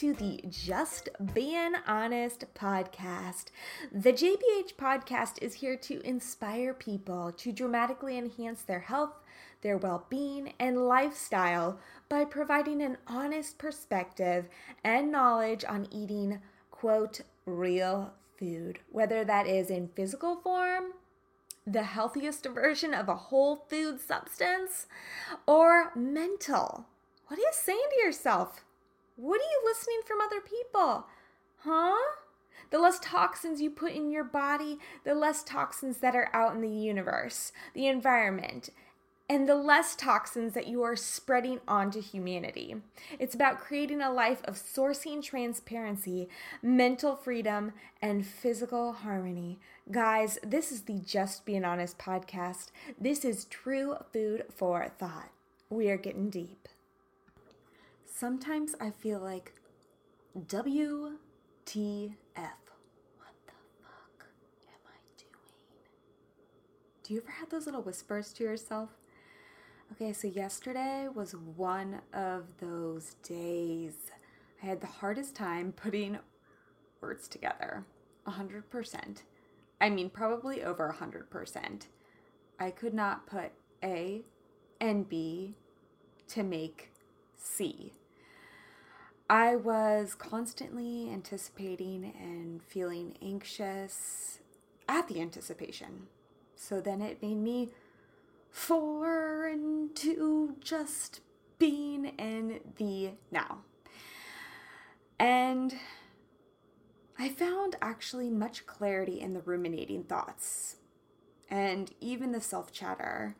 To the Just Being Honest podcast. The JBH podcast is here to inspire people to dramatically enhance their health, their well being, and lifestyle by providing an honest perspective and knowledge on eating, quote, real food, whether that is in physical form, the healthiest version of a whole food substance, or mental. What are you saying to yourself? What are you listening from other people? Huh? The less toxins you put in your body, the less toxins that are out in the universe, the environment, and the less toxins that you are spreading onto humanity. It's about creating a life of sourcing transparency, mental freedom, and physical harmony. Guys, this is the Just Being Honest podcast. This is true food for thought. We are getting deep sometimes I feel like WTF. What the fuck am I doing? Do you ever have those little whispers to yourself? Okay, so yesterday was one of those days. I had the hardest time putting words together. 100%. I mean, probably over 100%. I could not put A and B to make C. I was constantly anticipating and feeling anxious at the anticipation. So then it made me four into just being in the now. And I found actually much clarity in the ruminating thoughts and even the self chatter.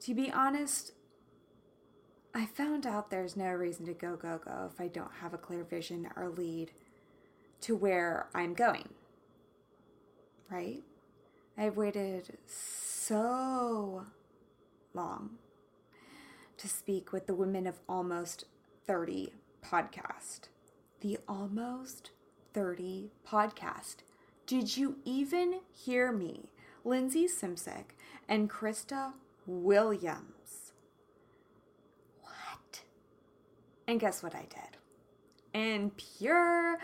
To be honest, I found out there's no reason to go, go, go if I don't have a clear vision or lead to where I'm going. Right? I've waited so long to speak with the Women of Almost 30 podcast. The Almost 30 podcast. Did you even hear me? Lindsay Simsek and Krista Williams And guess what I did? In pure,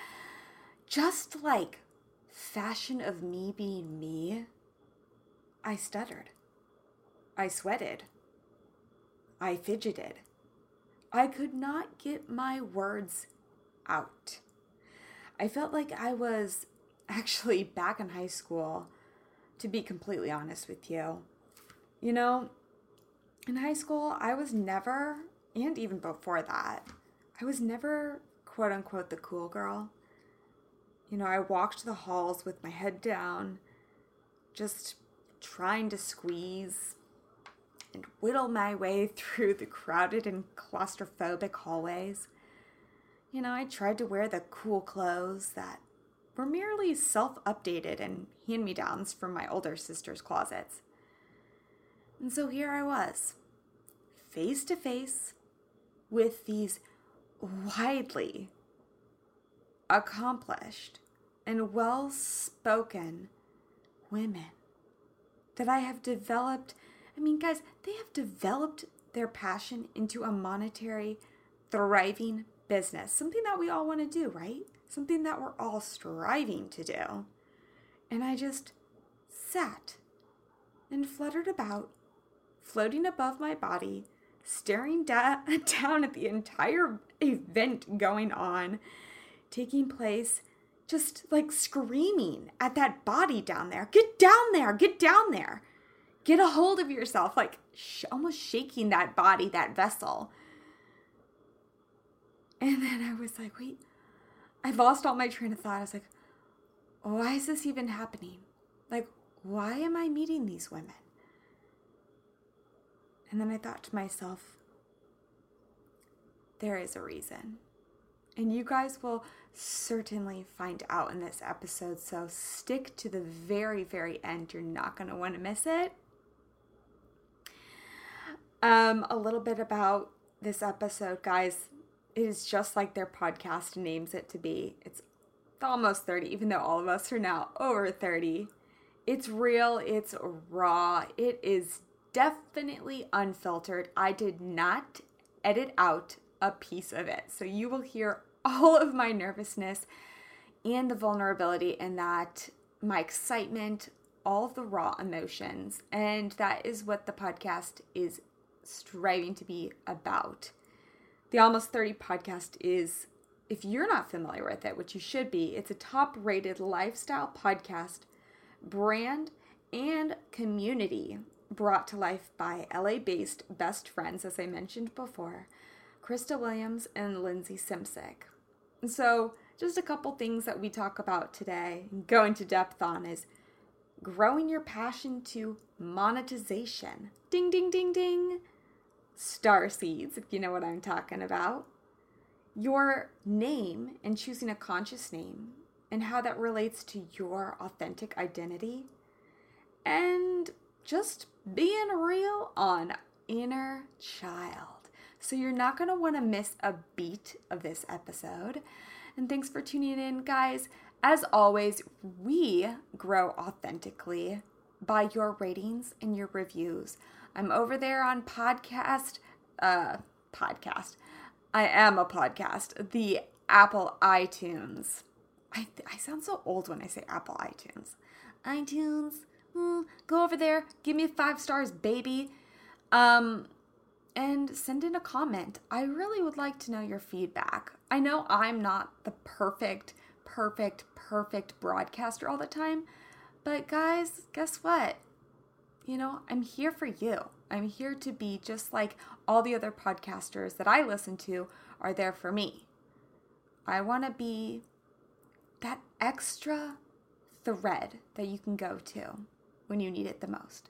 just like fashion of me being me, I stuttered. I sweated. I fidgeted. I could not get my words out. I felt like I was actually back in high school, to be completely honest with you. You know, in high school, I was never and even before that, I was never quote unquote the cool girl. You know, I walked the halls with my head down, just trying to squeeze and whittle my way through the crowded and claustrophobic hallways. You know, I tried to wear the cool clothes that were merely self updated and hand me downs from my older sister's closets. And so here I was, face to face with these widely accomplished and well spoken women that I have developed. I mean, guys, they have developed their passion into a monetary, thriving business, something that we all want to do, right? Something that we're all striving to do. And I just sat and fluttered about, floating above my body staring da- down at the entire event going on, taking place, just like screaming at that body down there get down there, get down there, get a hold of yourself, like sh- almost shaking that body, that vessel. And then I was like, wait, I've lost all my train of thought. I was like, why is this even happening? Like, why am I meeting these women? And then I thought to myself, there is a reason. And you guys will certainly find out in this episode. So stick to the very, very end. You're not going to want to miss it. Um, a little bit about this episode, guys. It is just like their podcast names it to be. It's almost 30, even though all of us are now over 30. It's real, it's raw, it is definitely unfiltered. I did not edit out a piece of it. So you will hear all of my nervousness and the vulnerability and that my excitement, all of the raw emotions. And that is what the podcast is striving to be about. The Almost 30 podcast is, if you're not familiar with it, which you should be, it's a top rated lifestyle podcast, brand, and community brought to life by LA based best friends, as I mentioned before, Krista Williams and Lindsay Simsek. So, just a couple things that we talk about today and go into depth on is growing your passion to monetization. Ding, ding, ding, ding. Star seeds, if you know what I'm talking about. Your name and choosing a conscious name and how that relates to your authentic identity. And just being real on inner child. So you're not going to want to miss a beat of this episode. And thanks for tuning in, guys. As always, we grow authentically by your ratings and your reviews. I'm over there on podcast, uh, podcast. I am a podcast, the Apple iTunes. I, I sound so old when I say Apple iTunes. iTunes, mm, go over there, give me five stars, baby. Um, and send in a comment. I really would like to know your feedback. I know I'm not the perfect, perfect, perfect broadcaster all the time, but guys, guess what? You know, I'm here for you. I'm here to be just like all the other podcasters that I listen to are there for me. I want to be that extra thread that you can go to when you need it the most.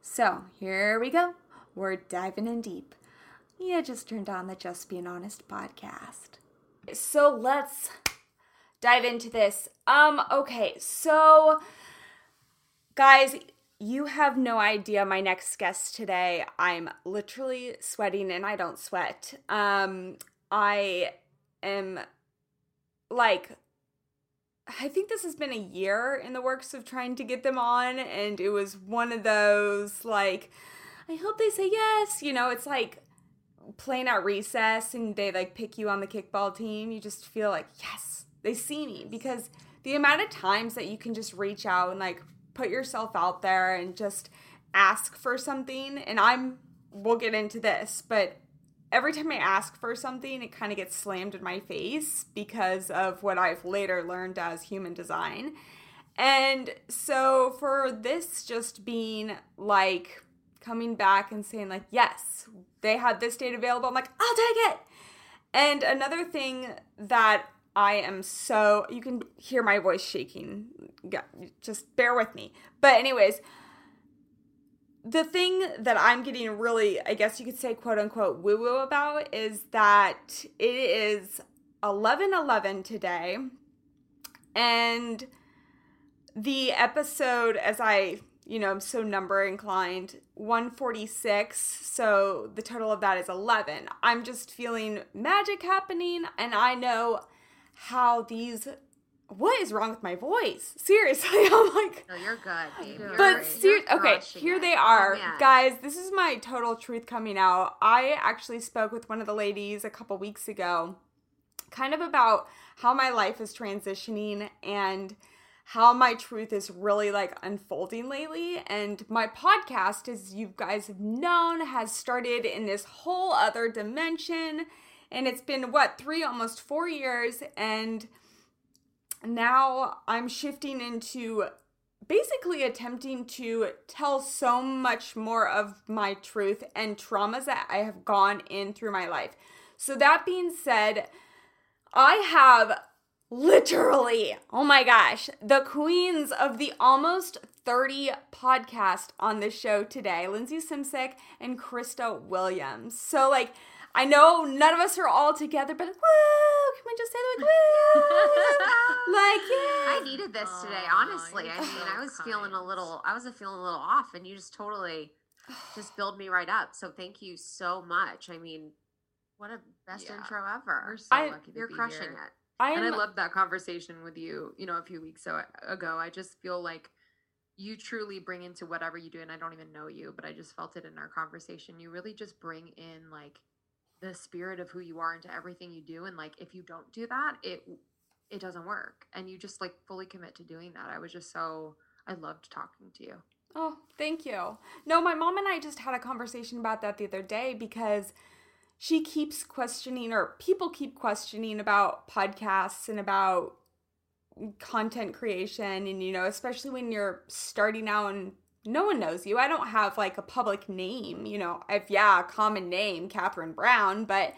So, here we go. We're diving in deep. You just turned on the Just Being Honest podcast. So let's dive into this. Um, okay, so guys, you have no idea my next guest today. I'm literally sweating and I don't sweat. Um, I am like I think this has been a year in the works of trying to get them on and it was one of those like I hope they say yes. You know, it's like playing at recess and they like pick you on the kickball team. You just feel like, yes, they see me because the amount of times that you can just reach out and like put yourself out there and just ask for something. And I'm, we'll get into this, but every time I ask for something, it kind of gets slammed in my face because of what I've later learned as human design. And so for this just being like, coming back and saying like, yes, they had this date available. I'm like, I'll take it. And another thing that I am so you can hear my voice shaking. Just bear with me. But anyways, the thing that I'm getting really, I guess you could say quote unquote woo woo about is that it is 11 11 today. And the episode, as I you know, I'm so number inclined. 146, so the total of that is 11. I'm just feeling magic happening, and I know how these. What is wrong with my voice? Seriously, I'm like. No, you're good, babe. You're but ser- okay, here it. they are, oh, guys. This is my total truth coming out. I actually spoke with one of the ladies a couple weeks ago, kind of about how my life is transitioning and how my truth is really like unfolding lately. And my podcast, as you guys have known, has started in this whole other dimension. And it's been what, three, almost four years. And now I'm shifting into basically attempting to tell so much more of my truth and traumas that I have gone in through my life. So, that being said, I have literally, oh my gosh, the queens of the almost 30 podcast on this show today, Lindsay Simsek and Krista Williams. So, like, I know none of us are all together, but like, woo! Can we just say like, woo? like, yeah. I needed this today, honestly. I mean, so I was kind. feeling a little, I was feeling a little off, and you just totally just build me right up. So, thank you so much. I mean, what a best yeah. intro ever. We're so I, lucky to You're crushing here. it. I am, and I loved that conversation with you, you know, a few weeks ago. I just feel like you truly bring into whatever you do, and I don't even know you, but I just felt it in our conversation. You really just bring in like the spirit of who you are into everything you do and like if you don't do that it it doesn't work and you just like fully commit to doing that. I was just so i loved talking to you. Oh thank you. No my mom and i just had a conversation about that the other day because she keeps questioning or people keep questioning about podcasts and about content creation and you know especially when you're starting out and no one knows you. I don't have like a public name you know. I've yeah a common name katherine brown but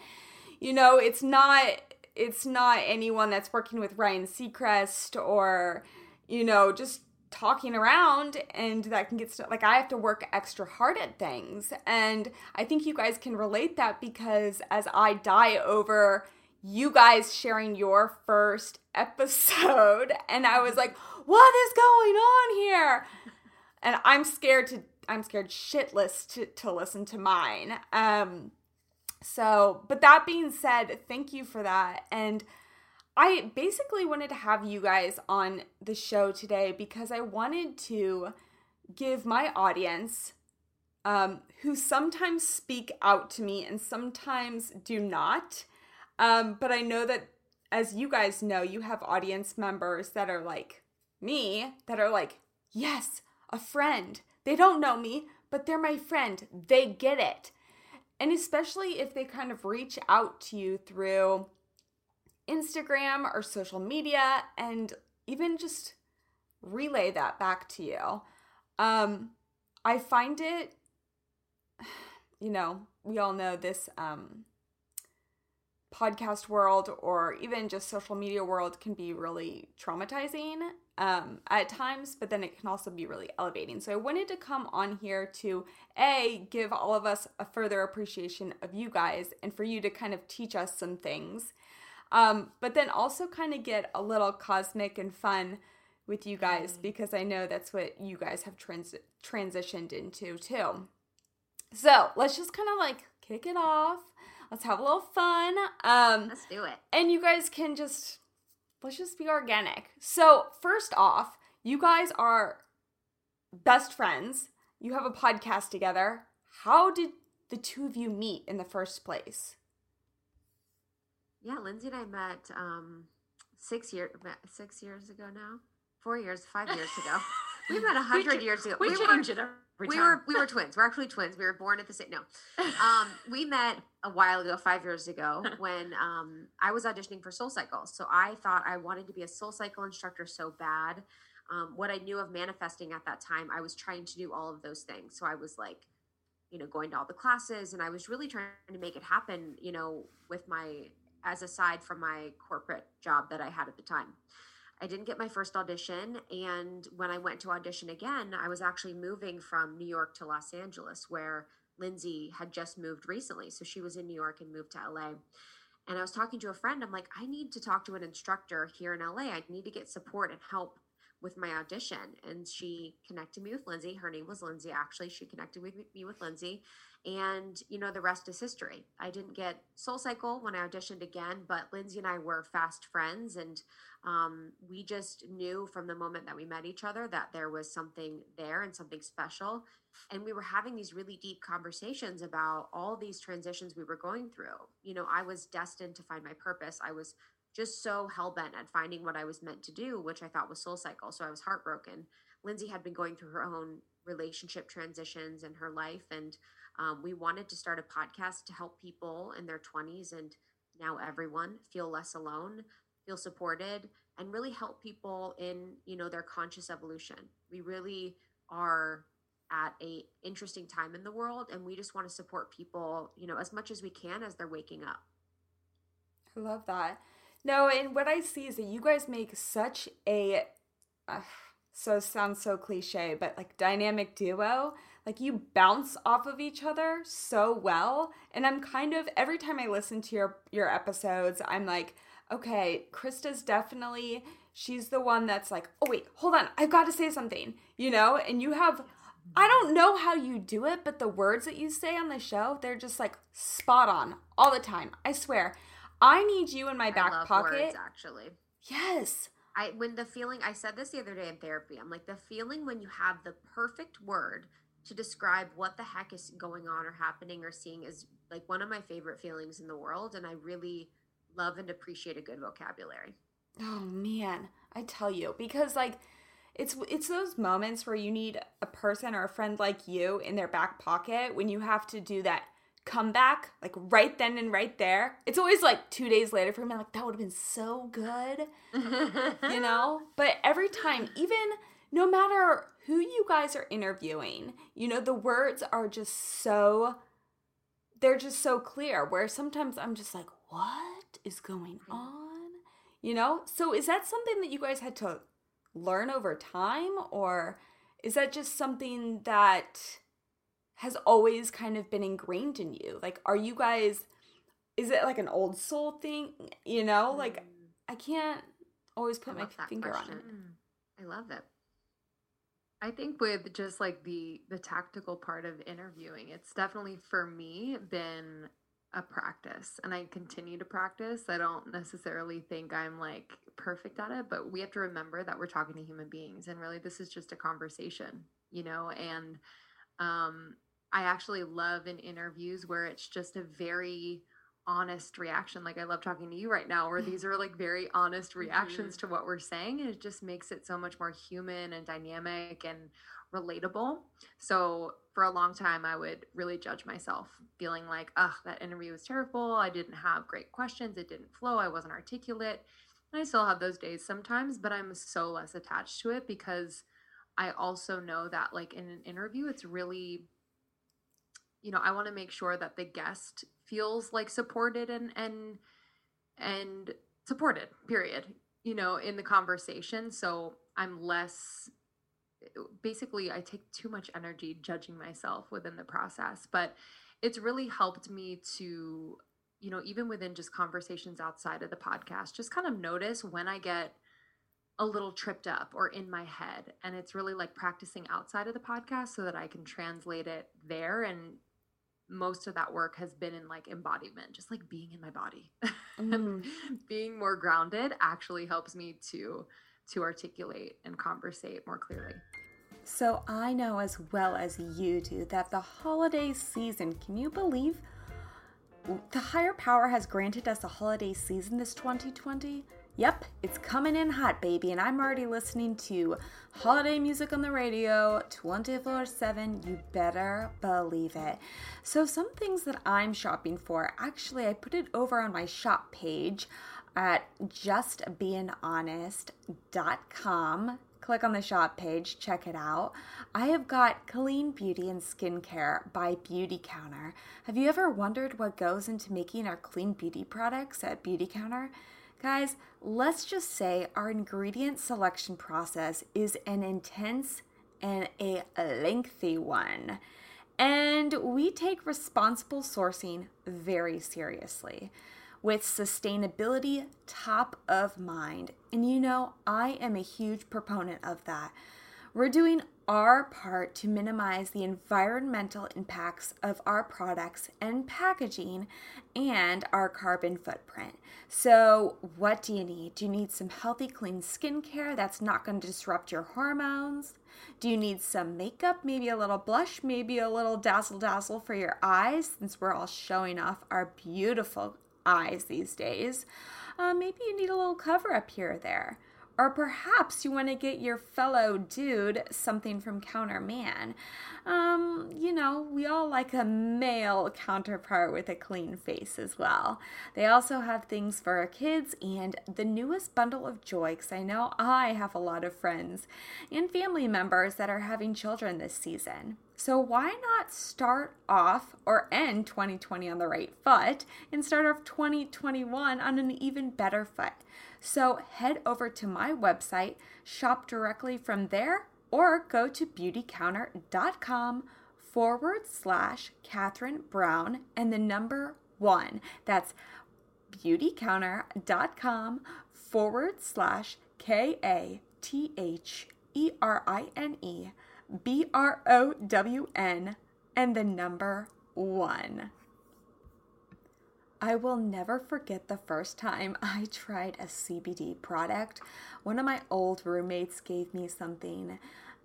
you know it's not it's not anyone that's working with ryan seacrest or you know just talking around and that can get st- like I have to work extra hard at things. And I think you guys can relate that because as I die over you guys sharing your first episode and I was like what is going on here and I'm scared to I'm scared shitless to to listen to mine. Um so but that being said thank you for that. And I basically wanted to have you guys on the show today because I wanted to give my audience, um, who sometimes speak out to me and sometimes do not, um, but I know that as you guys know, you have audience members that are like me, that are like, yes, a friend. They don't know me, but they're my friend. They get it. And especially if they kind of reach out to you through Instagram or social media and even just relay that back to you. Um, I find it, you know, we all know this um, podcast world or even just social media world can be really traumatizing um, at times, but then it can also be really elevating. So I wanted to come on here to A, give all of us a further appreciation of you guys and for you to kind of teach us some things um, but then also kind of get a little cosmic and fun with you guys mm. because I know that's what you guys have trans- transitioned into too. So let's just kind of like kick it off. Let's have a little fun. Um, let's do it. And you guys can just let's just be organic. So first off, you guys are best friends. You have a podcast together. How did the two of you meet in the first place? Yeah, Lindsay and I met um, six years six years ago now, four years, five years ago. we met a hundred years ago. We, we change were, it we were we were twins. We're actually twins. We were born at the same. No, um, we met a while ago, five years ago, when um, I was auditioning for Soul Cycle. So I thought I wanted to be a Soul Cycle instructor so bad. Um, what I knew of manifesting at that time, I was trying to do all of those things. So I was like, you know, going to all the classes, and I was really trying to make it happen. You know, with my as aside from my corporate job that I had at the time. I didn't get my first audition. And when I went to audition again, I was actually moving from New York to Los Angeles, where Lindsay had just moved recently. So she was in New York and moved to LA. And I was talking to a friend. I'm like, I need to talk to an instructor here in LA. I need to get support and help with my audition. And she connected me with Lindsay. Her name was Lindsay, actually. She connected with me with Lindsay and you know the rest is history i didn't get soul cycle when i auditioned again but lindsay and i were fast friends and um, we just knew from the moment that we met each other that there was something there and something special and we were having these really deep conversations about all these transitions we were going through you know i was destined to find my purpose i was just so hell-bent at finding what i was meant to do which i thought was soul cycle so i was heartbroken. Lindsay had been going through her own relationship transitions in her life and um, we wanted to start a podcast to help people in their 20s and now everyone feel less alone, feel supported, and really help people in you know their conscious evolution. We really are at a interesting time in the world and we just want to support people you know as much as we can as they're waking up. I love that no and what i see is that you guys make such a uh, so sounds so cliche but like dynamic duo. Like you bounce off of each other so well and i'm kind of every time i listen to your your episodes i'm like okay krista's definitely she's the one that's like oh wait hold on i've got to say something you know? And you have i don't know how you do it but the words that you say on the show they're just like spot on all the time i swear i need you in my back pocket words, actually yes I when the feeling I said this the other day in therapy. I'm like the feeling when you have the perfect word to describe what the heck is going on or happening or seeing is like one of my favorite feelings in the world. And I really love and appreciate a good vocabulary. Oh man, I tell you, because like it's it's those moments where you need a person or a friend like you in their back pocket when you have to do that comeback, like right then and right there. It's always like two days later for me, like that would have been so good, you know? But every time, even no matter who you guys are interviewing, you know, the words are just so, they're just so clear. Where sometimes I'm just like, what is going mm-hmm. on? You know? So is that something that you guys had to learn over time? Or is that just something that has always kind of been ingrained in you? Like, are you guys, is it like an old soul thing? You know? Like, I can't always put my finger on it. I love it. I think with just like the the tactical part of interviewing, it's definitely for me been a practice and I continue to practice. I don't necessarily think I'm like perfect at it, but we have to remember that we're talking to human beings and really this is just a conversation, you know, and um I actually love in interviews where it's just a very honest reaction. Like I love talking to you right now, where these are like very honest reactions mm-hmm. to what we're saying. And it just makes it so much more human and dynamic and relatable. So for a long time, I would really judge myself, feeling like, ugh, that interview was terrible. I didn't have great questions. It didn't flow. I wasn't articulate. And I still have those days sometimes, but I'm so less attached to it because I also know that, like, in an interview, it's really you know, I want to make sure that the guest feels like supported and and and supported, period. You know, in the conversation. So I'm less basically I take too much energy judging myself within the process, but it's really helped me to you know, even within just conversations outside of the podcast, just kind of notice when I get a little tripped up or in my head. And it's really like practicing outside of the podcast so that I can translate it there. And most of that work has been in like embodiment, just like being in my body. Mm. being more grounded actually helps me to to articulate and conversate more clearly. So I know as well as you do that the holiday season, can you believe the higher power has granted us a holiday season this 2020? Yep, it's coming in hot, baby, and I'm already listening to holiday music on the radio 24 7. You better believe it. So, some things that I'm shopping for actually, I put it over on my shop page at justbeinghonest.com. Click on the shop page, check it out. I have got clean beauty and skincare by Beauty Counter. Have you ever wondered what goes into making our clean beauty products at Beauty Counter? Guys, let's just say our ingredient selection process is an intense and a lengthy one. And we take responsible sourcing very seriously with sustainability top of mind. And you know, I am a huge proponent of that. We're doing our part to minimize the environmental impacts of our products and packaging and our carbon footprint. So, what do you need? Do you need some healthy, clean skincare that's not going to disrupt your hormones? Do you need some makeup, maybe a little blush, maybe a little dazzle dazzle for your eyes, since we're all showing off our beautiful eyes these days? Uh, maybe you need a little cover up here or there. Or perhaps you want to get your fellow dude something from Counterman. Um, you know, we all like a male counterpart with a clean face as well. They also have things for our kids and the newest bundle of joy, because I know I have a lot of friends and family members that are having children this season. So why not start off or end 2020 on the right foot and start off 2021 on an even better foot? So head over to my website, shop directly from there, or go to beautycounter.com forward slash Katherine Brown and the number one. That's beautycounter.com forward slash K A T H E R I N E B R O W N and the number one. I will never forget the first time I tried a CBD product. One of my old roommates gave me something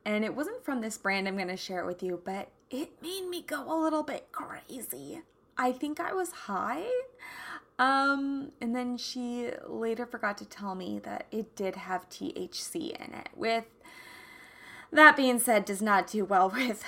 and it wasn't from this brand. I'm to share it with you, but it made me go a little bit crazy. I think I was high. Um, and then she later forgot to tell me that it did have THC in it. With that being said, does not do well with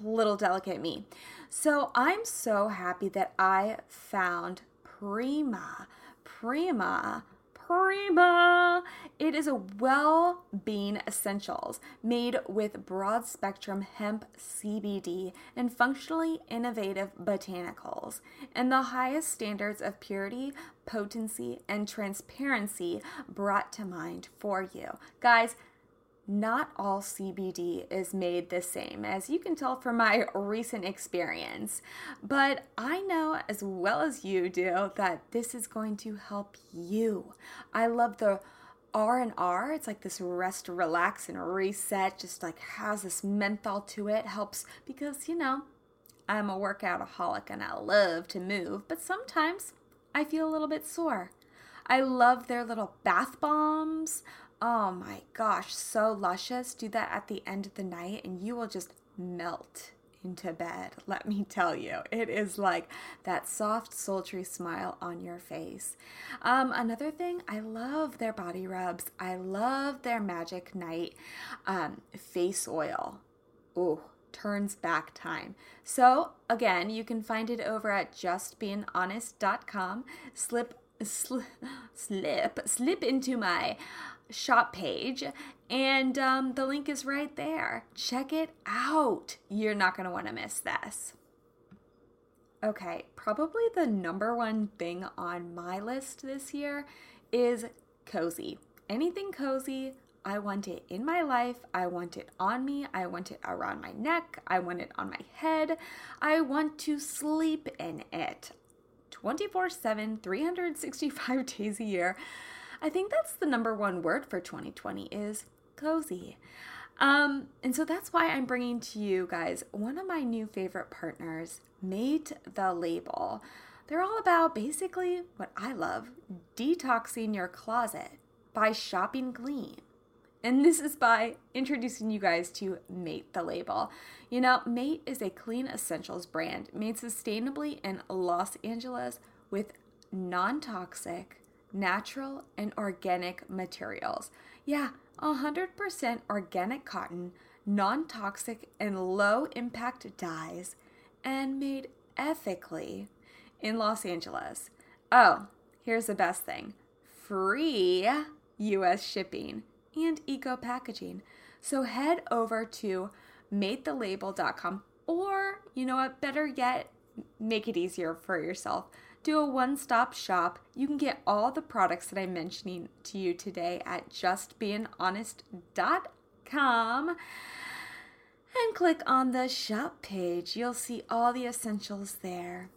little delicate me. So I'm so happy that I found Prima. Prima Prima. It is a well being essentials made with broad spectrum hemp CBD and functionally innovative botanicals, and the highest standards of purity, potency, and transparency brought to mind for you. Guys, not all CBD is made the same, as you can tell from my recent experience. But I know as well as you do that this is going to help you. I love the R and R. It's like this rest, relax, and reset. Just like has this menthol to it. Helps because you know I'm a workoutaholic and I love to move, but sometimes I feel a little bit sore. I love their little bath bombs. Oh my gosh, so luscious. Do that at the end of the night and you will just melt into bed. Let me tell you, it is like that soft, sultry smile on your face. Um, another thing, I love their body rubs. I love their Magic Night um, face oil. Ooh, turns back time. So, again, you can find it over at justbeinghonest.com. Slip, slip, slip, slip into my shop page, and um, the link is right there. Check it out. You're not going to want to miss this. Okay, probably the number one thing on my list this year is cozy. Anything cozy, I want it in my life. I want it on me. I want it around my neck. I want it on my head. I want to sleep in it 24 7, 365 days a year. I think that's the number one word for 2020 is cozy. Um, and so that's why I'm bringing to you guys one of my new favorite partners, Mate the Label. They're all about basically what I love detoxing your closet by shopping clean. And this is by introducing you guys to Mate the Label. You know, Mate is a clean essentials brand made sustainably in Los Angeles with non toxic, natural, and organic materials. Yeah, 100% organic cotton, non toxic, and low impact dyes, and made ethically in Los Angeles. Oh, here's the best thing free US shipping and eco packaging. So head over to matethelabel.com or, you know what, better yet, make it easier for yourself do a one stop shop. You can get all the products that I'm mentioning to you today at justbeinghonest.com and click on the shop page. You'll see all the essentials there.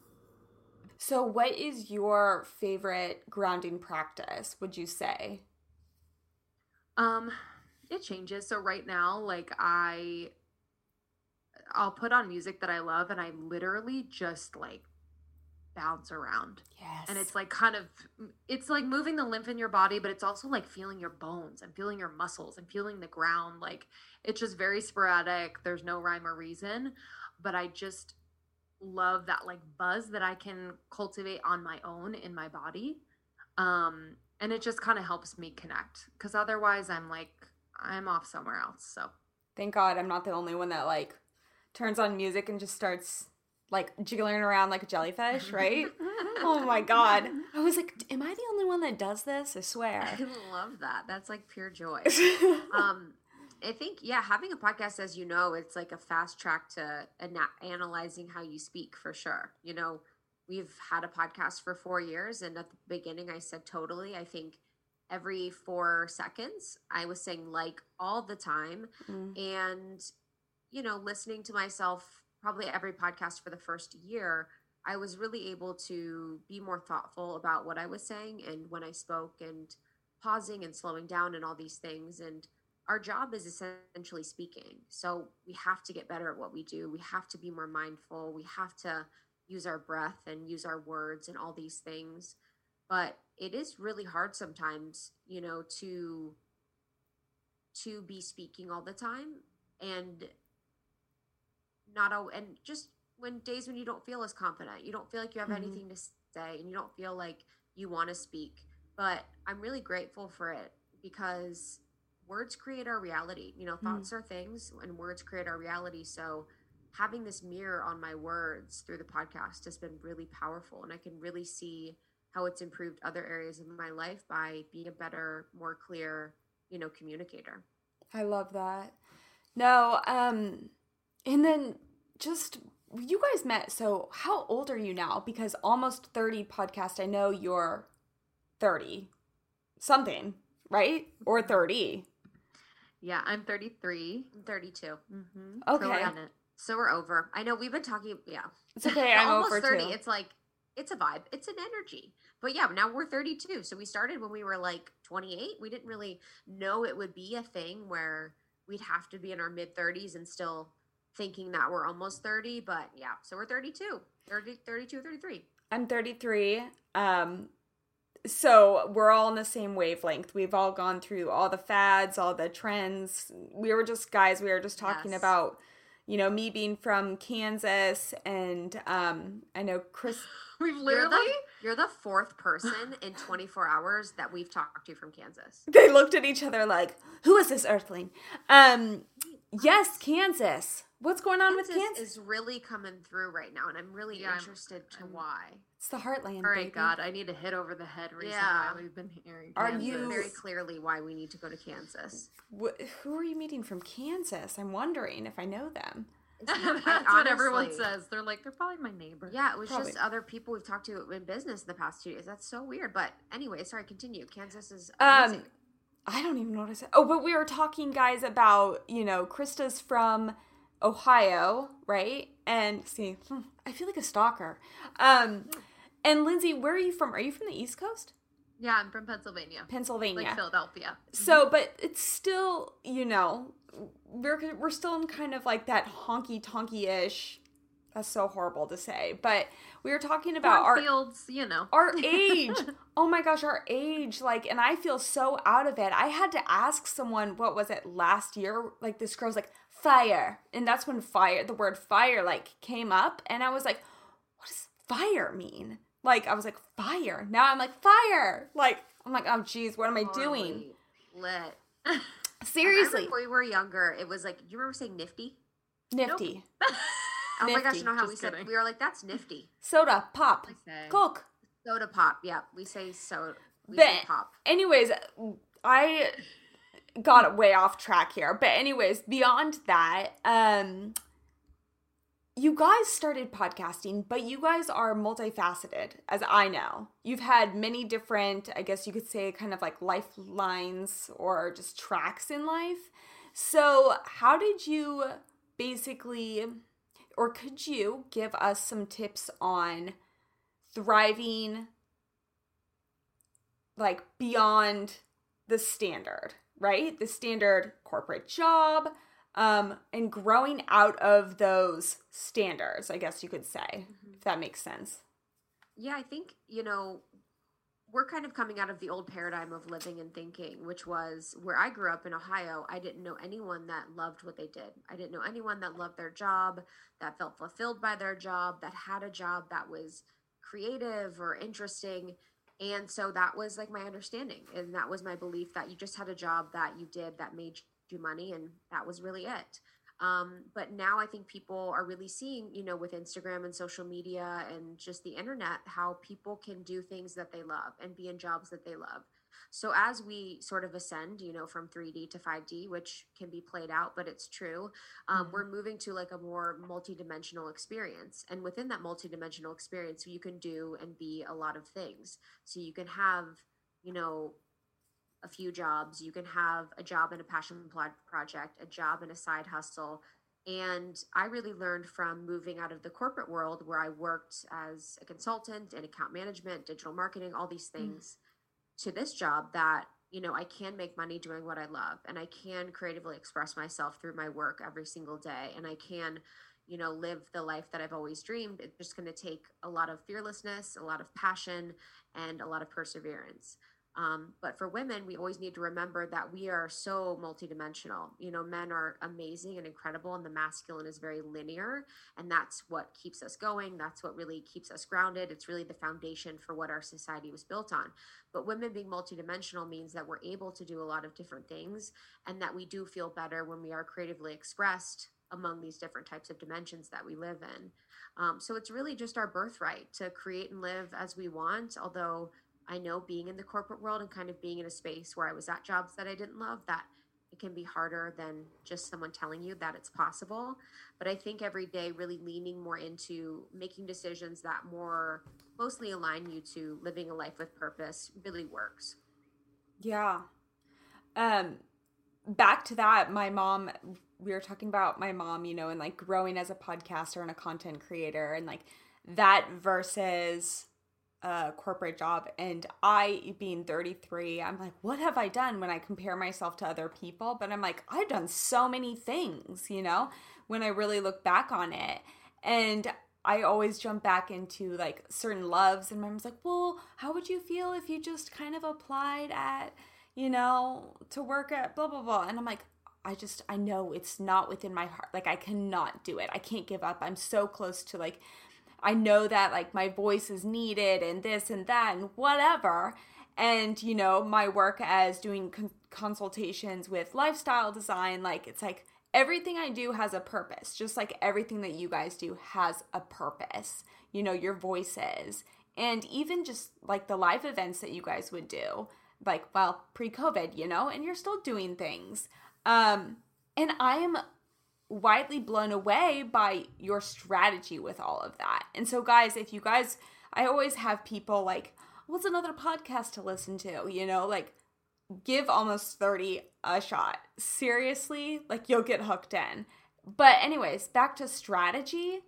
So, what is your favorite grounding practice, would you say? Um, it changes. So right now, like I I'll put on music that I love and I literally just like bounce around. Yes. And it's like kind of it's like moving the lymph in your body, but it's also like feeling your bones and feeling your muscles and feeling the ground. Like it's just very sporadic. There's no rhyme or reason, but I just love that like buzz that I can cultivate on my own in my body. Um and it just kind of helps me connect cuz otherwise I'm like I'm off somewhere else. So thank God I'm not the only one that like turns on music and just starts like jiggling around like a jellyfish, right? oh my god. I was like, am I the only one that does this? I swear. I love that. That's like pure joy. um I think yeah, having a podcast as you know, it's like a fast track to ana- analyzing how you speak for sure. You know, we've had a podcast for 4 years and at the beginning I said totally. I think every 4 seconds I was saying like all the time mm. and you know, listening to myself probably every podcast for the first year, I was really able to be more thoughtful about what I was saying and when I spoke and pausing and slowing down and all these things. And our job is essentially speaking. So we have to get better at what we do. We have to be more mindful. We have to use our breath and use our words and all these things. But it is really hard sometimes, you know, to to be speaking all the time and not all and just when days when you don't feel as confident you don't feel like you have Mhm. anything to say and you don't feel like you want to speak but i'm really grateful for it because words create our reality you know thoughts are things and words create our reality so having this mirror on my words through the podcast has been really powerful and i can really see how it's improved other areas of my life by being a better more clear you know communicator I love that. No, um, and then just you guys met. So how old are you now? Because almost thirty podcast. I know you're thirty something, right? Or thirty. Yeah, I'm 33. i'm 32 Mm-hmm. Okay. so we're over i know we've been talking yeah It's okay. I'm almost over 30 too. it's like it's a vibe it's an energy but yeah now we're 32 so we started when we were like 28 we didn't really know it would be a thing where we'd have to be in our mid 30s and still thinking that we're almost 30 but yeah so we're 32 30 32 33 I'm 33. Um, so we're all on the same wavelength. We've all gone through all the fads, all the trends. We were just guys. We were just talking Yes. about, you know, me being from Kansas, and um, I know Chris. We've you're literally. the, you're the fourth person in 24 hours that we've talked to from kansas They looked at each other like, "Who is this Earthling?" Um, yes, Kansas. What's going on with kansas Kansas? is really coming through right now and i'm really Yeah, I'm- interested to I'm- why It's the Heartland. All right, baby. God, I need to hit over the head reason Yeah. why we've been hearing. Are you- very clearly why we need to go to kansas Wh- who are you meeting from Kansas? I'm wondering if I know them. That's I what everyone says. They're like, they're probably my neighbor. Yeah, it was Probably. just other people we've talked to in business in the past two days. That's so weird. But anyway, sorry, continue. Kansas is Um. I don't even know what I said. Oh, but we were talking, guys, about you know, Krista's from Ohio, right? And see, hmm, I feel like a stalker. Um, and Lindsay, where are you from? Are you from the East Coast, Yeah, I'm from Pennsylvania, Pennsylvania? like Philadelphia. So, but it's still, you know, we're we're still in kind of like that honky tonky ish. That's so horrible to say, but we were talking about our fields, you know. our age. oh my gosh, our age. Like, and I feel so out of it. I had to ask someone, what was it last year? Like, this girl's like, fire. And that's when fire, the word fire, like, came up. And I was like, what does fire mean? Like, I was like, fire. Now I'm like, fire. Like, I'm like, oh, geez, what am I doing? Totally Lit. Seriously. When we were younger, it was like, do you remember saying nifty? Nifty. Oh my gosh, you know how we Just said kidding. we were like, that's nifty. Soda, pop, Coke. Soda pop. Yeah, we say soda. We But- say pop. anyways, I got way off track here. But anyways, beyond that, um you guys started podcasting, but you guys are multifaceted, as I know. You've had many different, I guess you could say, kind of like lifelines or just tracks in life. So, how did you basically, or could you give us some tips on thriving like beyond the standard, right? The standard corporate job, um, and growing out of those standards, I guess you could say, if that makes sense. Yeah, I think, you know, we're kind of coming out of the old paradigm of living and thinking, which was where I grew up in Ohio. I didn't know anyone that loved what they did. I didn't know anyone that loved their job, that felt fulfilled by their job, that had a job that was creative or interesting. And so that was like my understanding. And that was my belief that you just had a job that you did that made you money. And that was really it. Um, but now I think people are really seeing, you know, with Instagram and social media and just the internet, how people can do things that they love and be in jobs that they love. So as we sort of ascend, you know, from 3D to 5D, which can be played out, but it's true, um, Mhm. we're moving to like a more multidimensional experience. And within that multidimensional experience, you can do and be a lot of things. So you can have, you know, a few jobs. You can have a job in a passion project, a job in a side hustle. And I really learned from moving out of the corporate world where I worked as a consultant in account management, digital marketing, all these things to this job that, you know, I can make money doing what I love and I can creatively express myself through my work every single day and I can you know live the life that i've always dreamed. It's just going to take a lot of fearlessness a lot of passion and a lot of perseverance Um, but for women, we always need to remember that we are so multidimensional. You know, men are amazing and incredible, and the masculine is very linear. And that's what keeps us going. That's what really keeps us grounded. It's really the foundation for what our society was built on. But women being multidimensional means that we're able to do a lot of different things and that we do feel better when we are creatively expressed among these different types of dimensions that we live in. Um, so it's really just our birthright to create and live as we want, although I know being in the corporate world and kind of being in a space where I was at jobs that I didn't love, that it can be harder than just someone telling you that it's possible. But I think every day, really leaning more into making decisions that more closely align you to living a life with purpose really works. Yeah. Um, back to that, my mom, we were talking about my mom, you know, and like growing as a podcaster and a content creator and like that versus a corporate job and I being 33 I'm like what have I done when I compare myself to other people? But I'm like I've done so many things you know when I really look back on it. And I always jump back into like certain loves and my mom's like well how would you feel if you just kind of applied at you know to work at blah blah blah? And I'm like I just I know it's not within my heart. Like I cannot do it. I can't give up. I'm so close to like I know that like my voice is needed and this and that and whatever. And, you know, my work as doing con- consultations with lifestyle design, like it's like everything I do has a purpose, just like everything that you guys do has a purpose, you know, your voices. And even just like the live events that you guys would do, like, well, pre COVID, you know, and you're still doing things. Um, and I am widely blown away by your strategy with all of that. And so, guys, if you guys, I always have people like, what's another podcast to listen to? You know, like, give almost 30 a shot. Seriously, like, you'll get hooked in. But, anyways, back to strategy.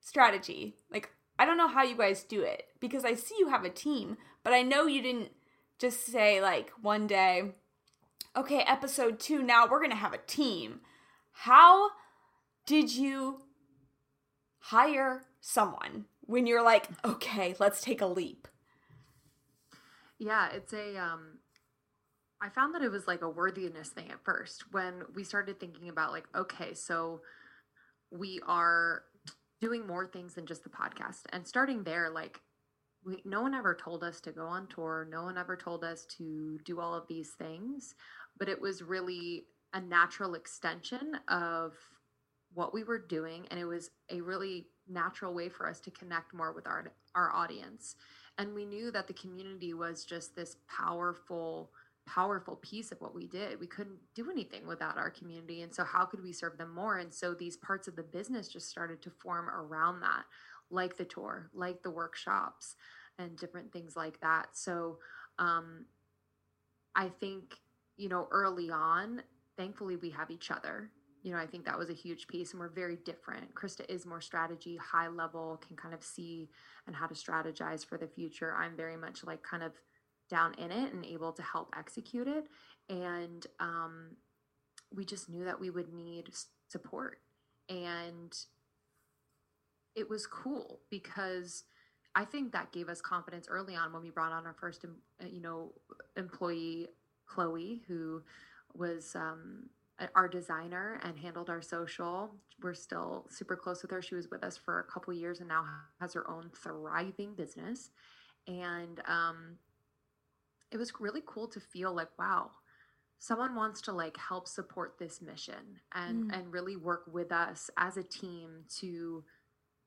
Strategy. Like, I don't know how you guys do it because I see you have a team, but I know you didn't just say, like, one day, okay, episode two, now we're going to have a team. How did you hire someone when you're like, okay, let's take a leap? Yeah, it's a um I found that it was like a worthiness thing at first when we started thinking about like, okay, so we are doing more things than just the podcast. And starting there, like we no one ever told us to go on tour, no one ever told us to do all of these things, but it was really a natural extension of what we were doing and it was a really natural way for us to connect more with our our audience. And we knew that the community was just this powerful powerful piece of what we did. We couldn't do anything without our community and so how could we serve them more? And so these parts of the business just started to form around that like the tour like the workshops and different things like that. So um i think you know early on thankfully we have each other you know, I think that was a huge piece, and we're very different. Krista is more strategy, high level, can kind of see and how to strategize for the future. I'm very much like kind of down in it and able to help execute it. And um, we just knew that we would need support. And it was cool because I think that gave us confidence early on when we brought on our first, you know, employee, Chloe, who was um, our designer and handled our social. We're still super close with her. She was with us for a couple years and now has her own thriving business. And um, it was really cool to feel like, wow, someone wants to like help support this mission and mm. and really work with us as a team to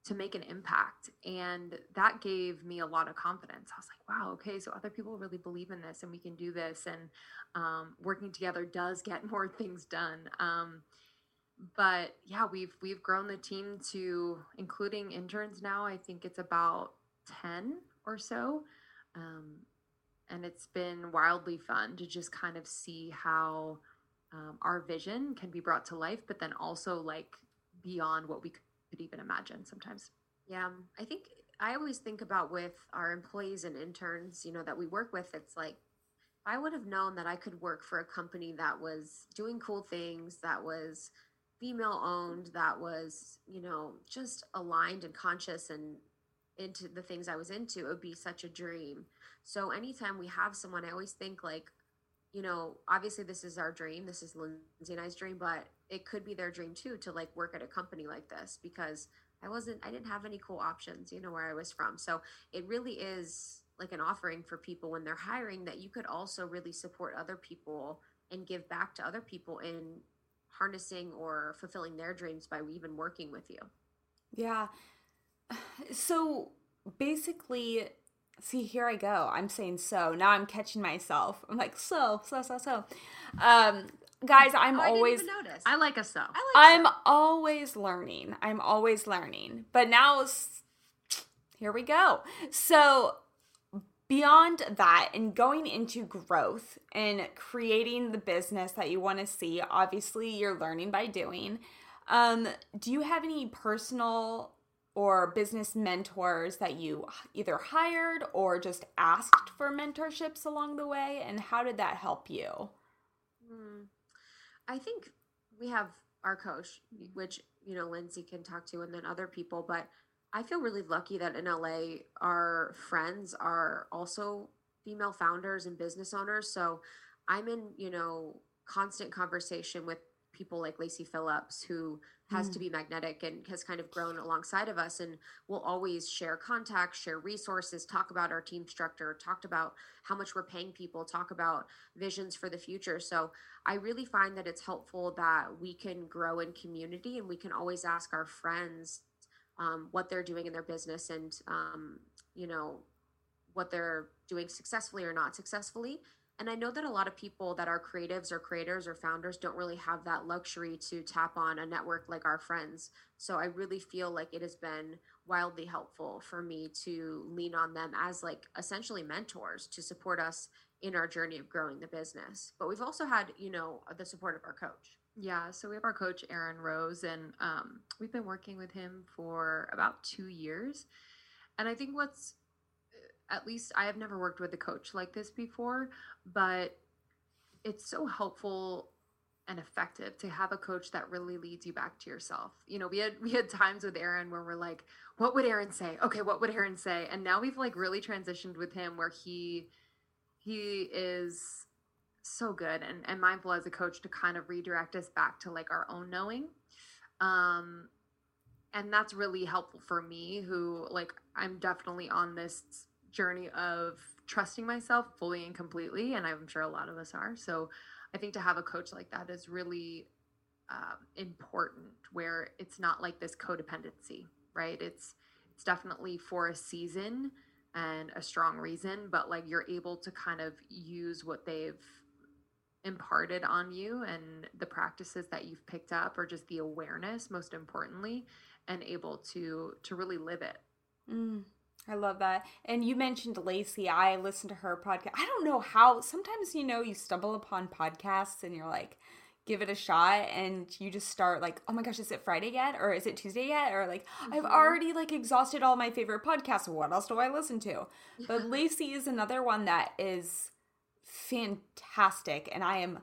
to make an impact. And that gave me a lot of confidence. I was like, wow, okay, so other people really believe in this and we can do this. And um, working together does get more things done. Um, but yeah, we've we've grown the team to including interns now. I think it's about 10 or so. Um, and it's been wildly fun to just kind of see how um, our vision can be brought to life, but then also like beyond what we could even imagine sometimes. Yeah, um, I think I always think about with our employees and interns, you know, that we work with, it's like I would have known that I could work for a company that was doing cool things, that was female owned, that was, you know, just aligned and conscious and into the things I was into, it would be such a dream. So anytime we have someone, I always think like, you know, obviously this is our dream. This is Lindsey and I's dream, but it could be their dream too to like work at a company like this because I wasn't, I didn't have any cool options, you know, where I was from. So it really is like an offering for people when they're hiring that you could also really support other people and give back to other people in harnessing or fulfilling their dreams by even working with you. Yeah. So basically, see, here I go. I'm saying so. Now I'm catching myself. I'm like, so, so, so, so. Um, guys, I'm Oh, I didn't always. even notice. I like a so. I like I'm that. always learning. I'm always learning. But now, here we go. So, beyond that, and going into growth and creating the business that you want to see, obviously, you're learning by doing. Um, do you have any personal or business mentors that you either hired or just asked for mentorships along the way? And how did that help you? Hmm. I think we have our coach, which you know Lindsey can talk to, and then other people. But I feel really lucky that in LA, our friends are also female founders and business owners. So I'm in you know constant conversation with people like Lacy Phillips, who has Mm. to be magnetic and has kind of grown alongside of us, and will always share contacts, share resources, talk about our team structure, talked about how much we're paying people, talk about visions for the future. So I really find that it's helpful that we can grow in community and we can always ask our friends um, what they're doing in their business and, um, you know, what they're doing successfully or not successfully. And I know that a lot of people that are creatives or creators or founders don't really have that luxury to tap on a network like our friends. So I really feel like it has been wildly helpful for me to lean on them as like essentially mentors to support us in our journey of growing the business. But we've also had, you know, the support of our coach. Yeah, so we have our coach Aaron Rose, and um, we've been working with him for about two years. And I think what's, at least I have never worked with a coach like this before, but it's so helpful and effective to have a coach that really leads you back to yourself. You know, we had we had times with Aaron where we're like, what would Aaron say? Okay, what would Aaron say? And now we've like really transitioned with him where he he is so good and, and mindful as a coach to kind of redirect us back to like our own knowing um and that's really helpful for me who like i'm definitely on this journey of trusting myself fully and completely and i'm sure a lot of us are. So i think to have a coach like that is really um, important where it's not like this codependency right? It's it's definitely for a season and a strong reason but like you're able to kind of use what they've imparted on you and the practices that you've picked up or just the awareness most importantly and able to to really live it. Mm, I love that. And you mentioned Lacy. I listened to her podcast. I don't know how. Sometimes you know you stumble upon podcasts and you're like, give it a shot, and you just start like, oh my gosh, is it Friday yet, or is it Tuesday yet, or like I've Mhm. already like exhausted all my favorite podcasts. What else do I listen to? But Lacy is another one that is fantastic, and I am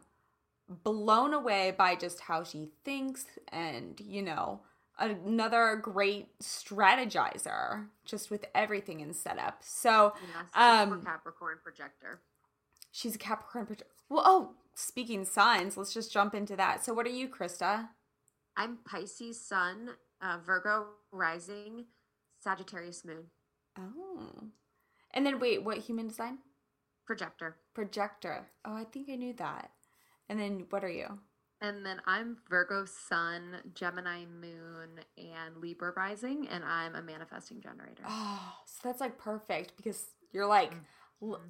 blown away by just how she thinks and you know another great strategizer just with everything in setup. So Yes, Um, Capricorn projector. she's a capricorn proj- well oh speaking signs let's just jump into that. So what are you krista? I'm Pisces Sun, uh, Virgo rising, Sagittarius moon, oh. And then wait what human design? Projector. projector. Oh i think i knew that. And then what are you and then i'm virgo sun gemini moon and libra rising and i'm a manifesting generator. Oh so that's like perfect because you're like l-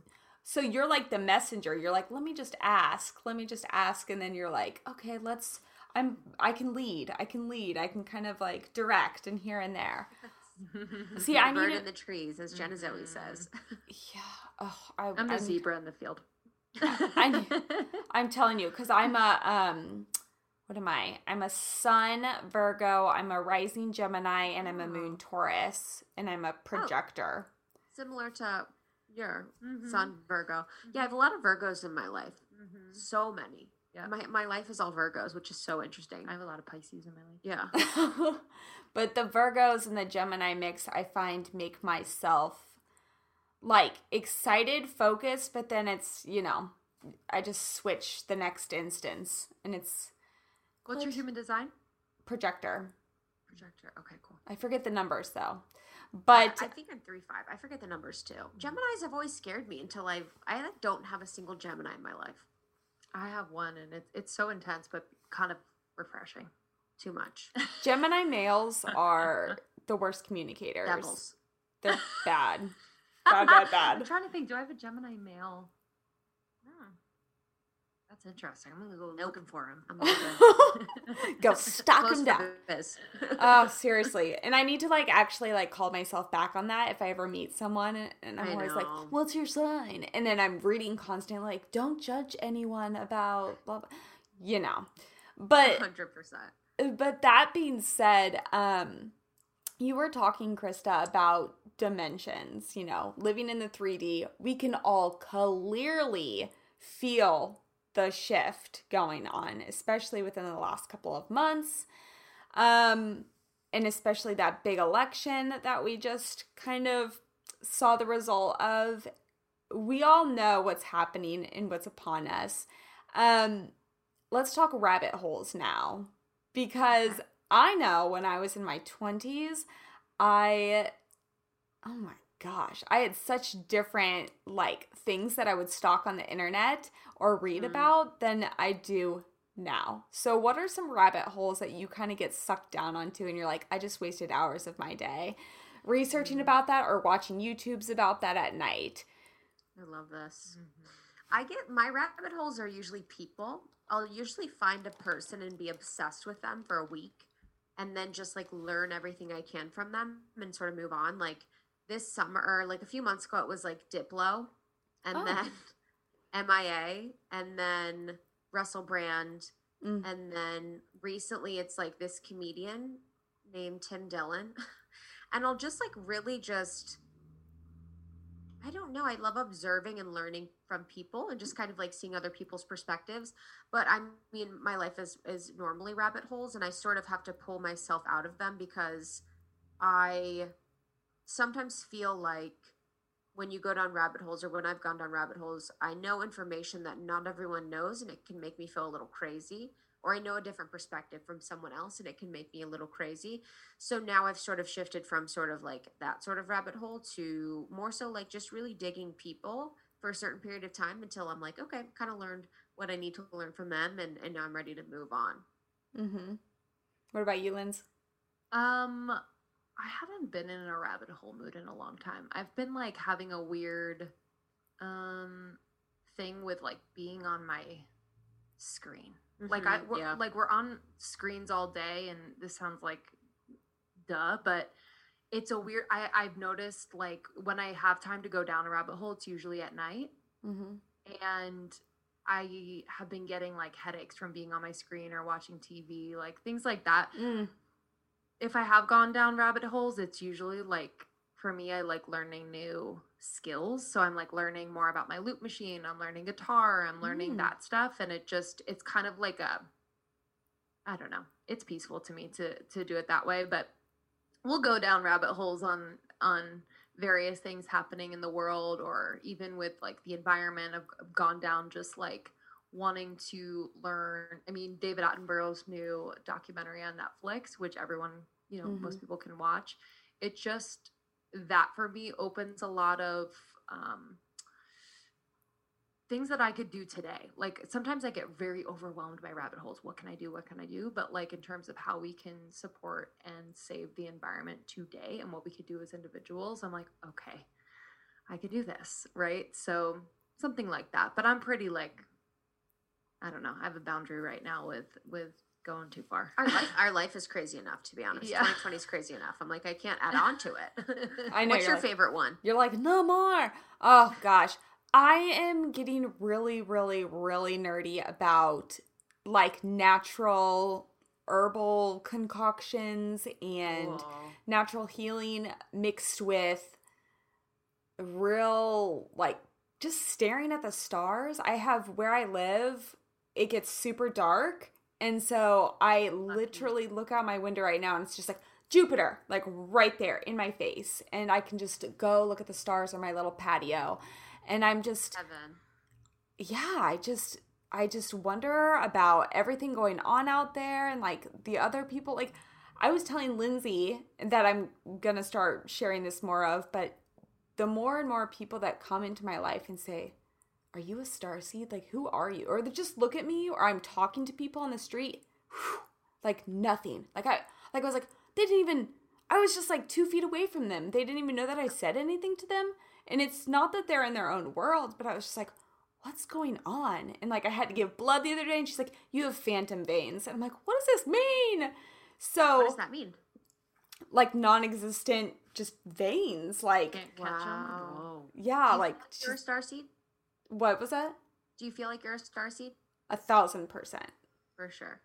so you're like the messenger. You're like let me just ask. Let me just ask. And then you're like okay let's i'm i can lead. I can lead. I can kind of like direct and here and there. See i Bird need in the trees, as Jenna Zoe Mhm. says. yeah. Oh I, i'm the zebra in the field I- i'm telling you because i'm a um what am i i'm a sun virgo i'm a rising gemini and i'm a moon Oh. taurus and i'm a projector Similar to your Mhm. Sun Virgo. Yeah, I have a lot of Virgos in my life. Mhm. So many. Yeah. My my life is all Virgos, which is so interesting. I have a lot of Pisces in my life. yeah. but the Virgos and the Gemini mix, I find make myself like excited, focused, but then it's, you know, I just switch the next instance and it's What's your human design? projector. Projector. Okay, cool. I forget the numbers though. But I, think I'm three five. I forget the numbers too. Gemini's have always scared me until I've I like, don't have a single Gemini in my life. I have one, and it's it's so intense, but kind of refreshing. Too much. Gemini males are the worst communicators. Devils. They're bad. Bad, bad, bad. I'm trying to think. Do I have a Gemini male? Hmm. That's interesting. I'm gonna go looking for him. I'm looking. Go stock him them down. Oh, seriously. And I need to like actually like call myself back on that if I ever meet someone and I'm I always like, know. "What's your sign?" And then I'm reading constantly like, "Don't judge anyone about blah blah." You know. But hundred percent. but that being said, um you were talking Krista about dimensions, you know, living in the 3D. We can all clearly feel the shift going on, especially within the last couple of months. Um and especially that big election that we just kind of saw the result of. We all know what's happening and what's upon us. Um let's talk rabbit holes now because I know when I was in my 20s, I oh my gosh, I had such different like things that I would stalk on the internet or read Mhm. about than I do now. So what are some rabbit holes that you kind of get sucked down onto and you're like, I just wasted hours of my day researching Mhm. about that or watching YouTubes about that at night? I love this. Mm-hmm. I get my rabbit holes are usually people. I'll usually find a person and be obsessed with them for a week and then just like learn everything I can from them and sort of move on. Like this summer like a few months ago it was like Diplo and Oh. then MIA and then Russell Brand Mm. and then recently it's like this comedian named Tim Dillon. And I'll just like really just I don't know. I love observing and learning from people and just kind of like seeing other people's perspectives. But I mean, my life is is normally rabbit holes, and I sort of have to pull myself out of them because I sometimes feel like when you go down rabbit holes or when I've gone down rabbit holes, I know information that not everyone knows, and it can make me feel a little crazy. Or I know a different perspective from someone else, and it can make me a little crazy. So now I've sort of shifted from sort of like that sort of rabbit hole to more so like just really digging people for a certain period of time until I'm like, okay, I've kind of learned what I need to learn from them and, and now I'm ready to move on. Mm-hmm. What about you, Linz? Um, I haven't been in a rabbit hole mood in a long time. I've been like having a weird um thing with like being on my screen. Like I Mhm, we're, yeah. like we're on screens all day and this sounds like duh, but it's a weird I I've noticed like when I have time to go down a rabbit hole, it's usually at night Mhm. and I have been getting like headaches from being on my screen or watching TV, like things like that Mm. if I have gone down rabbit holes, it's usually like for me, I like learning new skills. So I'm like learning more about my loop machine. I'm learning guitar. I'm learning Mm. that stuff, and it just it's kind of like a I don't know. It's peaceful to me to to do it that way, but we'll go down rabbit holes on on various things happening in the world or even with like the environment i've, I've gone down just like wanting to learn i mean david attenborough's new documentary on netflix which everyone you know most people can watch it just that for me opens a lot of um things that I could do today. Like sometimes I get very overwhelmed by rabbit holes. What can I do? What can I do? But like in terms of how we can support and save the environment today and what we could do as individuals, I'm like, okay, I could do this, right? So something like that. But I'm pretty like I don't know. I have a boundary right now with with going too far. Our life, our life is crazy enough, to be honest. Yeah. 2020 is crazy enough. I'm like, I can't add on to it. I know, What's your like- favorite one? You're like, no more. Oh gosh. I am getting really, really, really nerdy about like natural herbal concoctions and Whoa. natural healing mixed with real like just staring at the stars. I have where I live it gets super dark. And so I literally look out my window right now and it's just like Jupiter, like right there in my face. And I can just go look at the stars on my little patio. And I'm just Heaven. yeah, I just I just wonder about everything going on out there and like the other people like I was telling Lindsey that I'm going to start sharing this more of, but the more and more people that come into my life and say, "Are you a star seed? Like who are you?" or they just look at me or I'm talking to people on the street, whew, like nothing. Like I like I was like they didn't even I was just like 2 feet away from them. They didn't even know that I said anything to them. And it's not that they're in their own world, but I was just like, what's going on? And like I had to give blood the other day, and she's like, you have phantom veins. And I'm like, what does this mean? So What does that mean? like non-existent just veins. Like Can't catch 'em? Wow. Whoa. yeah, like you're a just, star seed. What was that? Do you feel like you're a star seed? A thousand percent. For sure.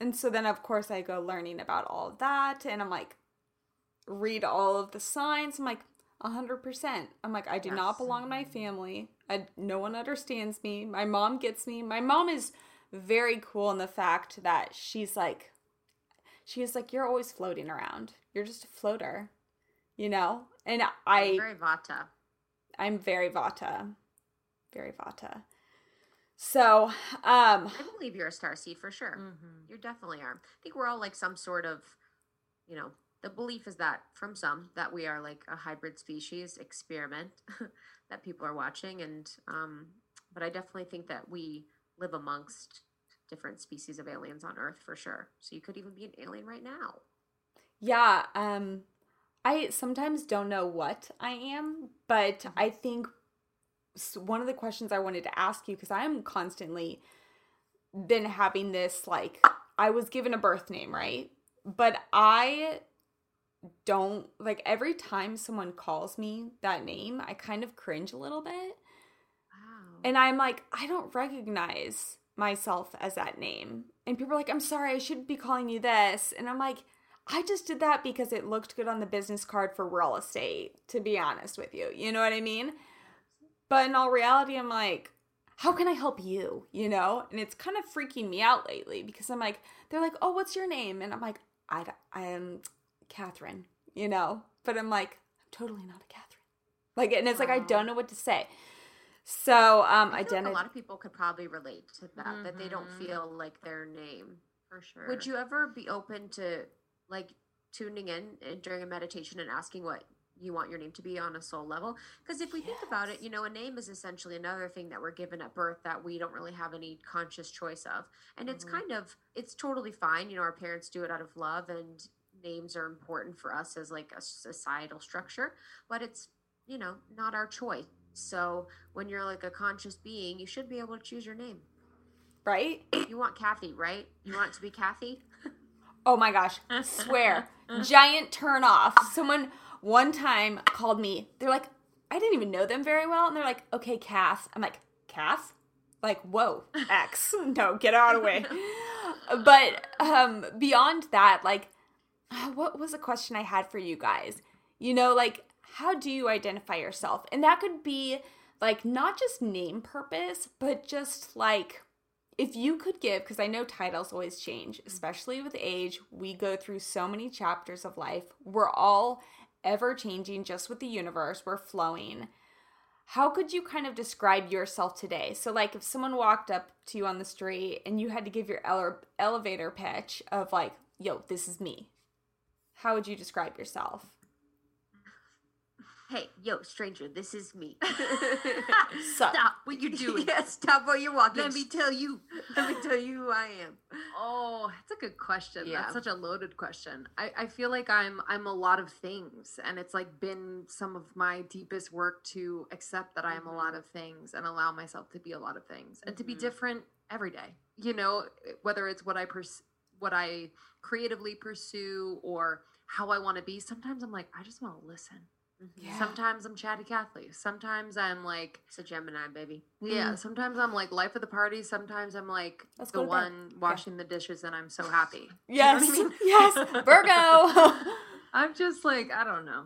And so then of course I go learning about all of that, and I'm like, read all of the signs. I'm like. a hundred percent. I'm like, I do not belong in my family. I no one understands me. My mom gets me. My mom is very cool in the fact that she's like, she's like, you're always floating around. You're just a floater, you know. And I, I'm Very Vata. I'm very Vata, very Vata. So, um, I believe you're a star seed for sure. Mhm. You definitely are. I think we're all like some sort of, you know, the belief is that from some that we are like a hybrid species experiment that people are watching, and um, but I definitely think that we live amongst different species of aliens on Earth for sure. So you could even be an alien right now. Yeah, um I sometimes don't know what I am, but I think s- one of the questions I wanted to ask you cuz I'm constantly been having this like I was given a birth name, right? But I don't like every time someone calls me that name, I kind of cringe a little bit. Wow. And I'm like, I don't recognize myself as that name. And people are like, I'm sorry, I shouldn't be calling you this. And I'm like, I just did that because it looked good on the business card for real estate, to be honest with you. You know what I mean? But in all reality, I'm like, how can I help you? You know? And it's kind of freaking me out lately because I'm like, they're like, oh, what's your name? And I'm like, I, I am Katherine, you know? But I'm like, I'm totally not a Katherine. Like, and it's like, I don't know what to say. So, um, I feel like identity. a lot of people could probably relate to that, that they don't Mhm. feel like their name. For sure. Would you ever be open to like tuning in during a meditation and asking what you want your name to be on a soul level? Because if we think about it, you know, a name is essentially another thing that we're given at birth that we don't really have any conscious choice of. And it's Mhm. kind of, it's totally fine. You know, our parents do it out of love and names are important for us as like a societal structure, but it's, you know, not our choice. So when you're like a conscious being, you should be able to choose your name. right? You want Kathy, right? You want it to be Kathy? Oh my gosh, swear. Giant turn off. Someone one time called me. They're like, I didn't even know them very well. And they're like, okay, Cass. I'm like, Cass? Like, whoa, X. no, get out of the way. But um, beyond that, like, what was a question I had for you guys? You know, like, how do you identify yourself? And that could be like not just name purpose, but just like if you could give, because I know titles always change, especially with age, we go through so many chapters of life. We're all ever changing just with the universe, we're flowing. How could you kind of describe yourself today? So, like, if someone walked up to you on the street and you had to give your ele- elevator pitch of, like, yo, this is me, how would you describe yourself? Hey, yo, stranger, this is me. Sup? Stop what you're doing. yeah, stop what you're walking. Let me tell you. Let me tell you who I am. Oh, that's a good question. Yeah. That's such a loaded question. I, I feel like I'm I'm a lot of things and it's like been some of my deepest work to accept that I am a lot of things and allow myself to be a lot of things and to be Mhm. different every day. You know, whether it's what I pers- what I creatively pursue or how I want to be. Sometimes I'm like, I just want to listen. Yeah. Sometimes I'm chatty Cathy. Sometimes I'm like It's a Gemini, baby. yeah, Mm. sometimes I'm like life of the party. Sometimes I'm like Let's the to bed. one washing the dishes, and I'm so happy. Yes, You know I mean? yes, Virgo. I'm just like I don't know.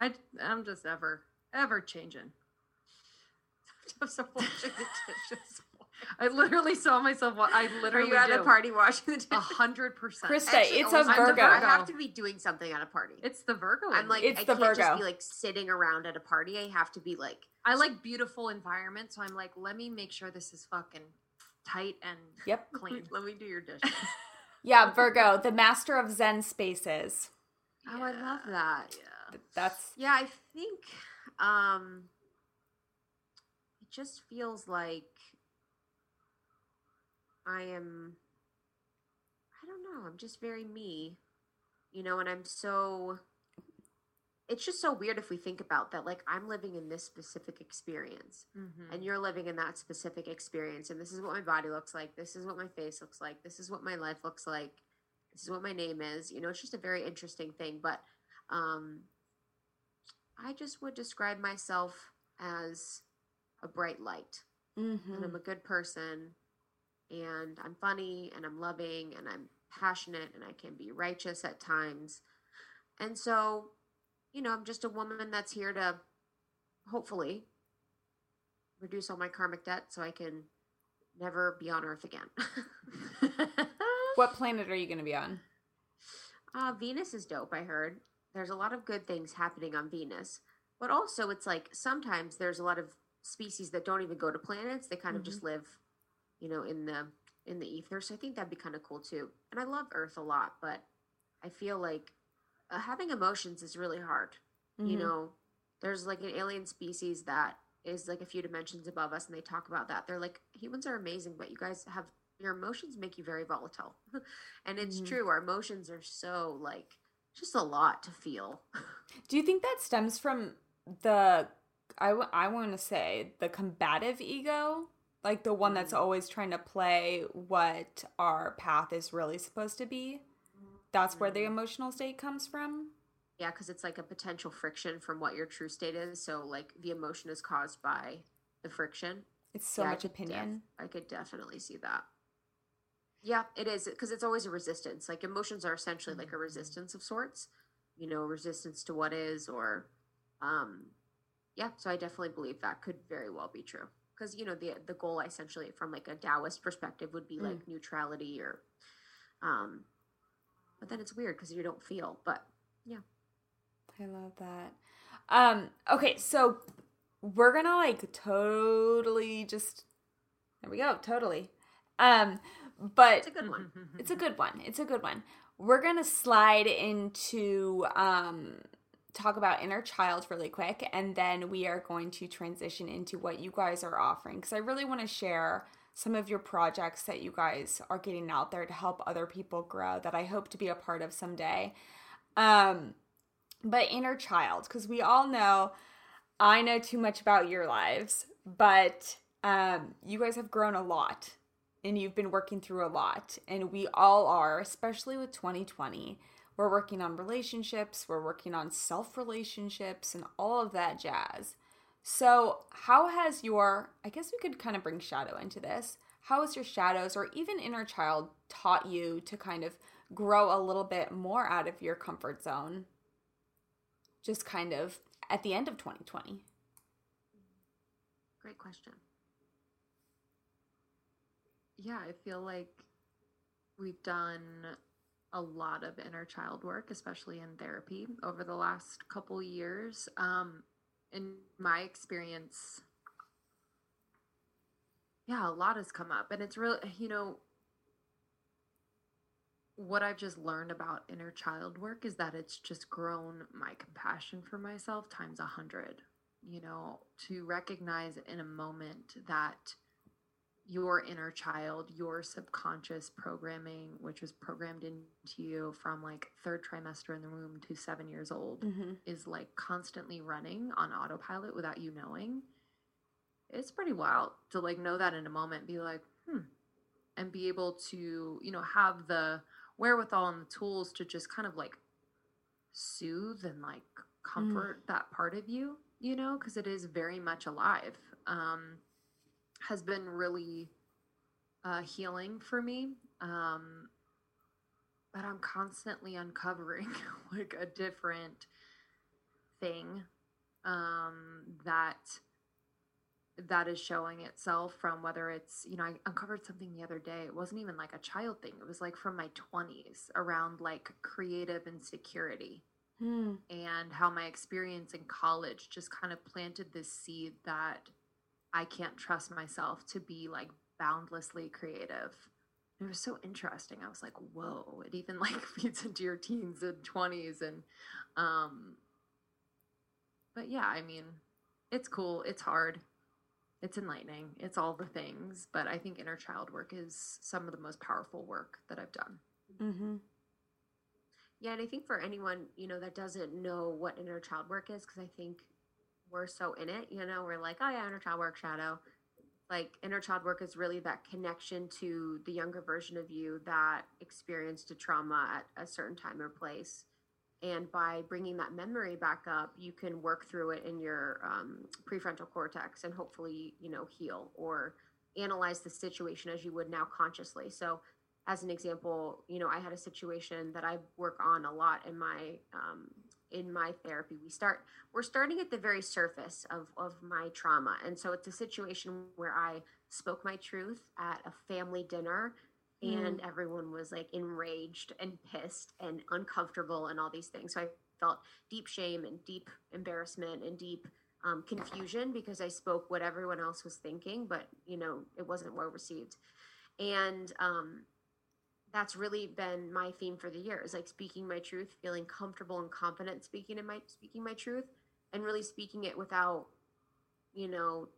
I I'm just ever ever changing. I'm washing the dishes. I literally saw myself. wa- I Are literally you at do. a party washing the dishes? A hundred percent. Krista, Actually, it's a almost- I'm Virgo. I have to be doing something at a party. It's the Virgo. I'm like. It's I the can't just be like sitting around at a party. I have to be like, I like beautiful environment, so I'm like, let me make sure this is fucking tight and Yep. clean. let me do your dishes. Yeah, Virgo, the master of Zen spaces. Oh, I love that. Yeah. That's Yeah, I think um it just feels like I am I don't know, I'm just very me. You know, and I'm so it's just so weird if we think about that like I'm living in this specific experience Mhm. and you're living in that specific experience and this is what my body looks like this is what my face looks like this is what my life looks like this is what my name is you know it's just a very interesting thing but um i just would describe myself as a bright light and mhm. i'm a good person and i'm funny and i'm loving and i'm passionate and i can be righteous at times and so you know i'm just a woman that's here to hopefully reduce all my karmic debt so I can never be on Earth again. what planet are you going to be on? uh, Venus is dope, I heard. There's a lot of good things happening on Venus. But also, it's like sometimes there's a lot of species that don't even go to planets. They kind of just live, you know, in the in the ether. So I think that'd be kind of cool too. And I love Earth a lot, but I feel like uh, having emotions is really hard. you Mhm. know there's like an alien species that is like a few dimensions above us and they talk about that they're like humans are amazing but you guys have your emotions make you very volatile and it's Mhm. true our emotions are so like just a lot to feel Do you think that stems from the I, w- I want to say the combative ego? Like the one that's Mm. always trying to play what our path is really supposed to be? That's where the Mm. emotional state comes from? yeah because it's like a potential friction from what your true state is so like the emotion is caused by the friction It's so Yeah, I much def- opinion. I could definitely see that. Yeah, it is because it's always a resistance. Like emotions are essentially like a resistance of sorts, you know, resistance to what is, or, um, yeah. So I definitely believe that could very well be true because you know the the goal essentially from like a Taoist perspective would be like neutrality or, um, but then it's weird because you don't feel. But yeah, I love that. Um, okay, so we're gonna like totally just there we go, totally. Um, but it's a good one. It's a good one. It's a good one. We're gonna slide into um talk about inner child really quick, and then we are going to transition into what you guys are offering because I really want to share some of your projects that you guys are getting out there to help other people grow that I hope to be a part of someday. Um, but inner child because we all know I know too much about your lives, but um, you guys have grown a lot and you've been working through a lot, and we all are, especially with 2020. We're working on relationships, we're working on self relationships, and all of that jazz. So, how has your, I guess we could kind of bring shadow into this. How has your shadows or even inner child taught you to kind of grow a little bit more out of your comfort zone? Just kind of at the end of 2020. Great question. yeah, I feel like we've done a lot of inner child work, especially in therapy over the last couple years. Um, in my experience, yeah, a lot has come up, and it's really, you know, what I've just learned about inner child work is that it's just grown my compassion for myself times a hundred. You know, to recognize in a moment that your inner child, your subconscious programming, which was programmed into you from like third trimester in the womb to seven years old, Mm-hmm. is like constantly running on autopilot without you knowing. It's pretty wild to like know that in a moment, be like, hmm, and be able to, you know, have the wherewithal and the tools to just kind of like soothe and like comfort that part of you, you know, because it is very much alive. Um, has been really uh, healing for me. Um, but I'm constantly uncovering like a different thing um, that that is showing itself from whether it's you know i uncovered something the other day it wasn't even like a child thing it was like from my 20s around like creative insecurity Hmm. and how my experience in college just kind of planted this seed that i can't trust myself to be like boundlessly creative. It was so interesting. I was like whoa it even like feeds into your teens and 20s and um but yeah i mean it's cool. It's hard. It's enlightening. It's all the things. But i think inner child work is some of the most powerful work that i've done. Mm-hmm. Yeah, and I think for anyone, you know, that doesn't know what inner child work is, because I think we're so in it, you know, we're like, oh yeah, inner child work, shadow. Like inner child work is really that connection to the younger version of you that experienced a trauma at a certain time or place. And by bringing that memory back up, you can work through it in your um, prefrontal cortex and hopefully, you know, heal or analyze the situation as you would now consciously. So as an example, you know, I had a situation that I work on a lot in my um, in my therapy. We start we're starting at the very surface of of my trauma, and so it's a situation where I spoke my truth at a family dinner, and everyone was like enraged and pissed and uncomfortable and all these things. So I felt deep shame and deep embarrassment and deep um, confusion because I spoke what everyone else was thinking, but you know, it wasn't well received. And um, that's really been my theme for the year is like speaking my truth feeling comfortable and confident speaking in my speaking my truth and really speaking it without you know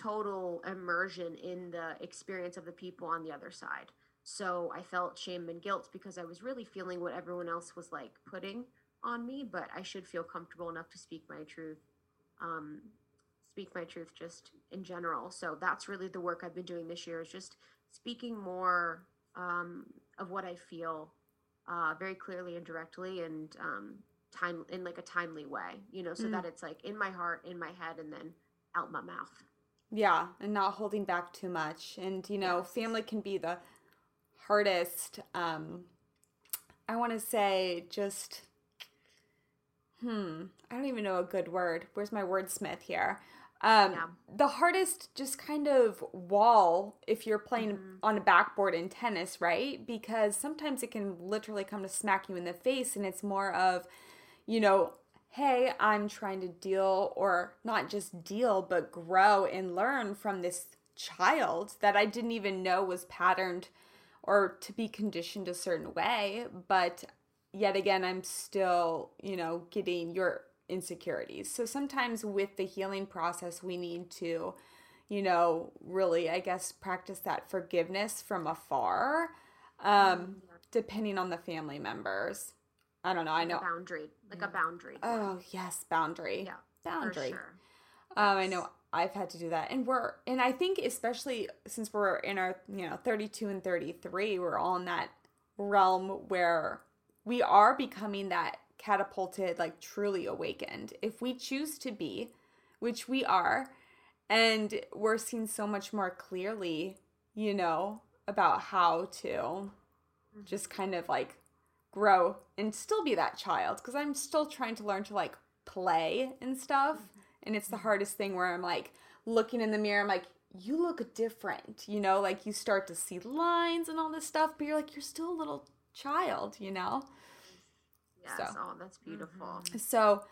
total immersion in the experience of the people on the other side. So i felt shame and guilt because i was really feeling what everyone else was like putting on me but i should feel comfortable enough to speak my truth um, speak my truth just in general. So that's really the work i've been doing this year is just speaking more um, of what I feel uh, very clearly and directly and um, time in like a timely way, you know, so Mm. that it's like in my heart, in my head, and then out my mouth. Yeah, and not holding back too much. And you know, Yes. family can be the hardest um I want to say just hmm, I don't even know a good word. Where's my wordsmith here? Um Yeah. the hardest just kind of wall if you're playing Mhm. on a backboard in tennis, right? Because sometimes it can literally come to smack you in the face and it's more of you know, hey, I'm trying to deal or not just deal, but grow and learn from this child that I didn't even know was patterned or to be conditioned a certain way. But yet again, I'm still, you know, getting your insecurities. So sometimes with the healing process, we need to, you know, really, I guess, practice that forgiveness from afar, um, depending on the family members. I don't know. I know a boundary, like Yeah. a boundary. Oh yes, boundary. Yeah, for boundary. sure. Um, I know I've had to do that, and we're and I think especially since we're in our you know thirty two and thirty three, we're all in that realm where we are becoming that catapulted, like truly awakened. If we choose to be, which we are, and we're seeing so much more clearly, you know, about how to just kind of like grow and still be that child because I'm still trying to learn to like play and stuff. And it's the mm-hmm. hardest thing where I'm like looking in the mirror, I'm like, you look different, you know, like you start to see lines and all this stuff, but you're like, you're still a little child, you know? Yes. So. Oh, that's beautiful. So,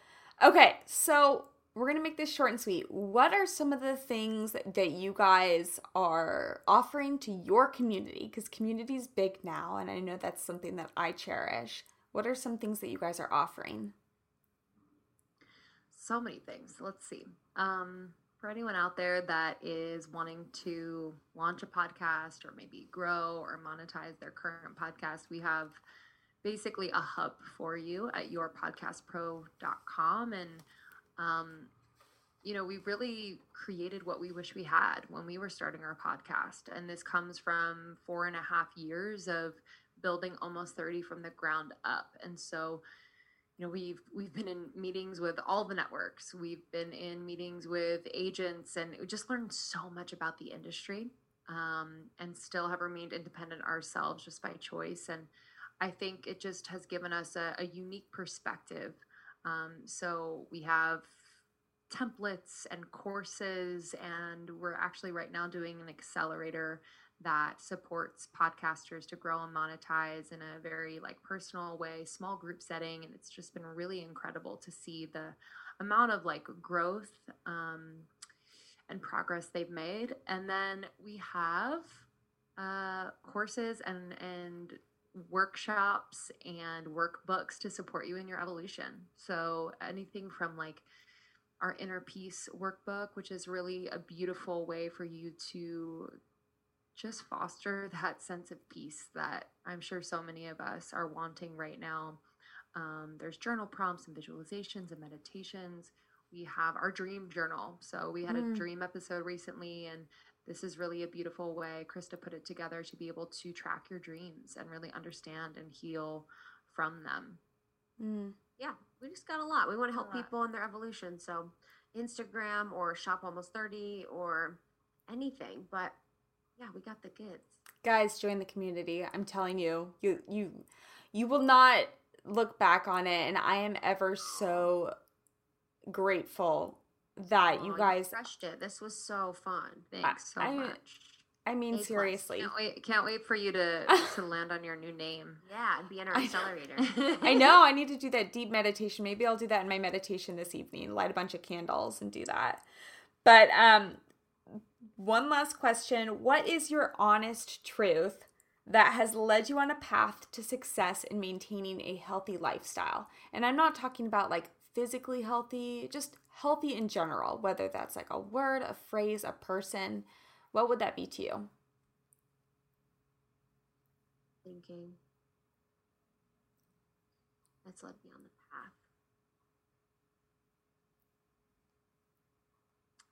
okay, so we're gonna make this short and sweet. What are some of the things that you guys are offering to your community? Because community is big now, and I know that's something that I cherish. What are some things that you guys are offering? so many things let's see um, for anyone out there that is wanting to launch a podcast or maybe grow or monetize their current podcast we have basically a hub for you at yourpodcastpro.com and um, you know we really created what we wish we had when we were starting our podcast. And this comes from four and a half years of building almost 30 from the ground up. And so you know we've we've been in meetings with all the networks. We've been in meetings with agents and we just learned so much about the industry um, and still have remained independent ourselves just by choice. And i think it just has given us a, a unique perspective um, so we have templates and courses. And we're actually right now doing an accelerator that supports podcasters to grow and monetize in a very like personal way, small group setting. And it's just been really incredible to see the amount of like growth um, and progress they've made. And then we have uh, courses and and workshops and workbooks to support you in your evolution. So anything from like our inner peace workbook, which is really a beautiful way for you to just foster that sense of peace that I'm sure so many of us are wanting right now. Um, there's journal prompts and visualizations and meditations. We have our dream journal. So we had mm. a dream episode recently, and this is really a beautiful way Krista put it together to be able to track your dreams and really understand and heal from them. Mm. Yeah, we just got a lot. We want to help people in their evolution. So Instagram or Shop Almost 30 or anything. But yeah, we got the goods. Guys, join the community. I'm telling you, you you you will not look back on it and I am ever so grateful that oh, you guys you crushed it. This was so fun. Thanks so I, much. I mean, A seriously. Can't wait, can't wait for you to to land on your new name. Yeah, and be in our accelerator. I know. I need to do that deep meditation. Maybe I'll do that in my meditation this evening. Light a bunch of candles and do that. But um, one last question: What is your honest truth that has led you on a path to success in maintaining a healthy lifestyle? And I'm not talking about like physically healthy, just healthy in general. Whether that's like a word, a phrase, a person what would that be to you? Thinking. That's led me on the path.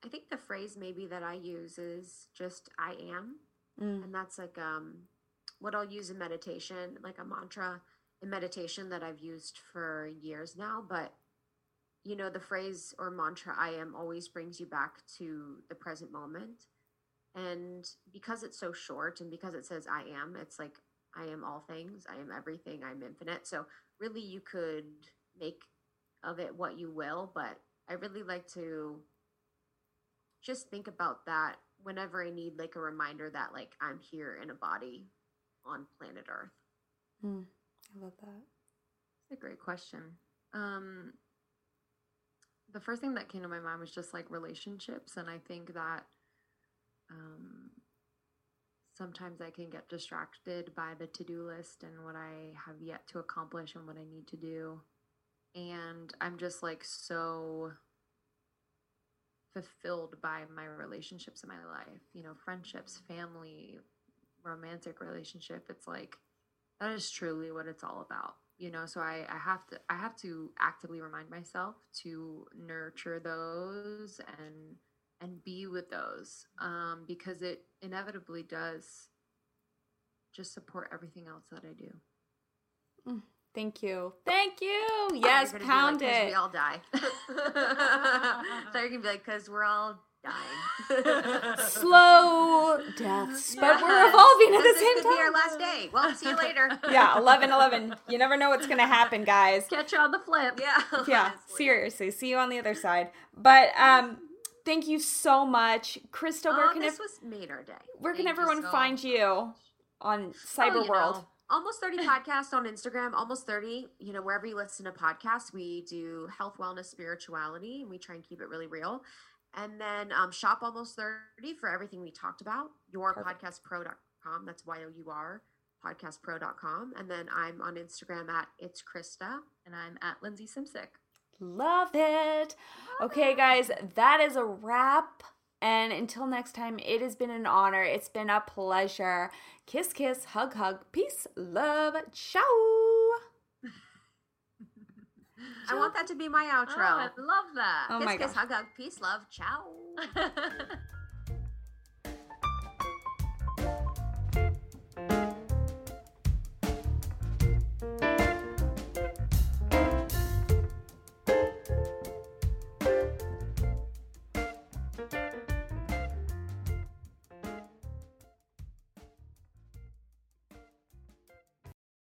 I think the phrase maybe that I use is just I am. Mm. And that's like um what I'll use in meditation, like a mantra in meditation that I've used for years now, but you know the phrase or mantra I am always brings you back to the present moment and because it's so short and because it says I am, it's like I am all things, I am everything, I'm infinite. So really you could make of it what you will, but I really like to just think about that whenever I need like a reminder that like I'm here in a body on planet Earth. Mm, I love that. It's a great question. Um, the first thing that came to my mind was just like relationships, and I think that um, sometimes I can get distracted by the to do list and what I have yet to accomplish and what I need to do. And I'm just like so fulfilled by my relationships in my life, you know, friendships, family, romantic relationship. It's like that is truly what it's all about you know so I, I have to i have to actively remind myself to nurture those and and be with those um, because it inevitably does just support everything else that I do. Mm, thank you. Thank you. Yes, pound like, it. We all die. so you're gonna be like, because we're all dying. Slow deaths, but yes. we're evolving at the same could time. Be our last day. Well, see you later. yeah, 11 11. You never know what's gonna happen, guys. Catch you on the flip. Yeah. Yeah. Seriously. See you on the other side. But um Thank you so much, Krista. Where oh, can this was made our day. Where Thank can everyone so find much. you on Cyber oh, World? Know, almost 30 podcasts on Instagram, almost 30. You know, wherever you listen to podcasts, we do health, wellness, spirituality, and we try and keep it really real. And then um, shop almost 30 for everything we talked about. Yourpodcastpro.com. That's Y O U R podcastpro.com. And then I'm on Instagram at it's Krista. And I'm at Lindsey Simcik. Love it. Okay, guys, that is a wrap. And until next time, it has been an honor. It's been a pleasure. Kiss, kiss, hug, hug, peace, love, ciao. I want that to be my oh, outro. Oh, I love that. Oh kiss, my kiss, gosh. hug, hug, peace, love, ciao.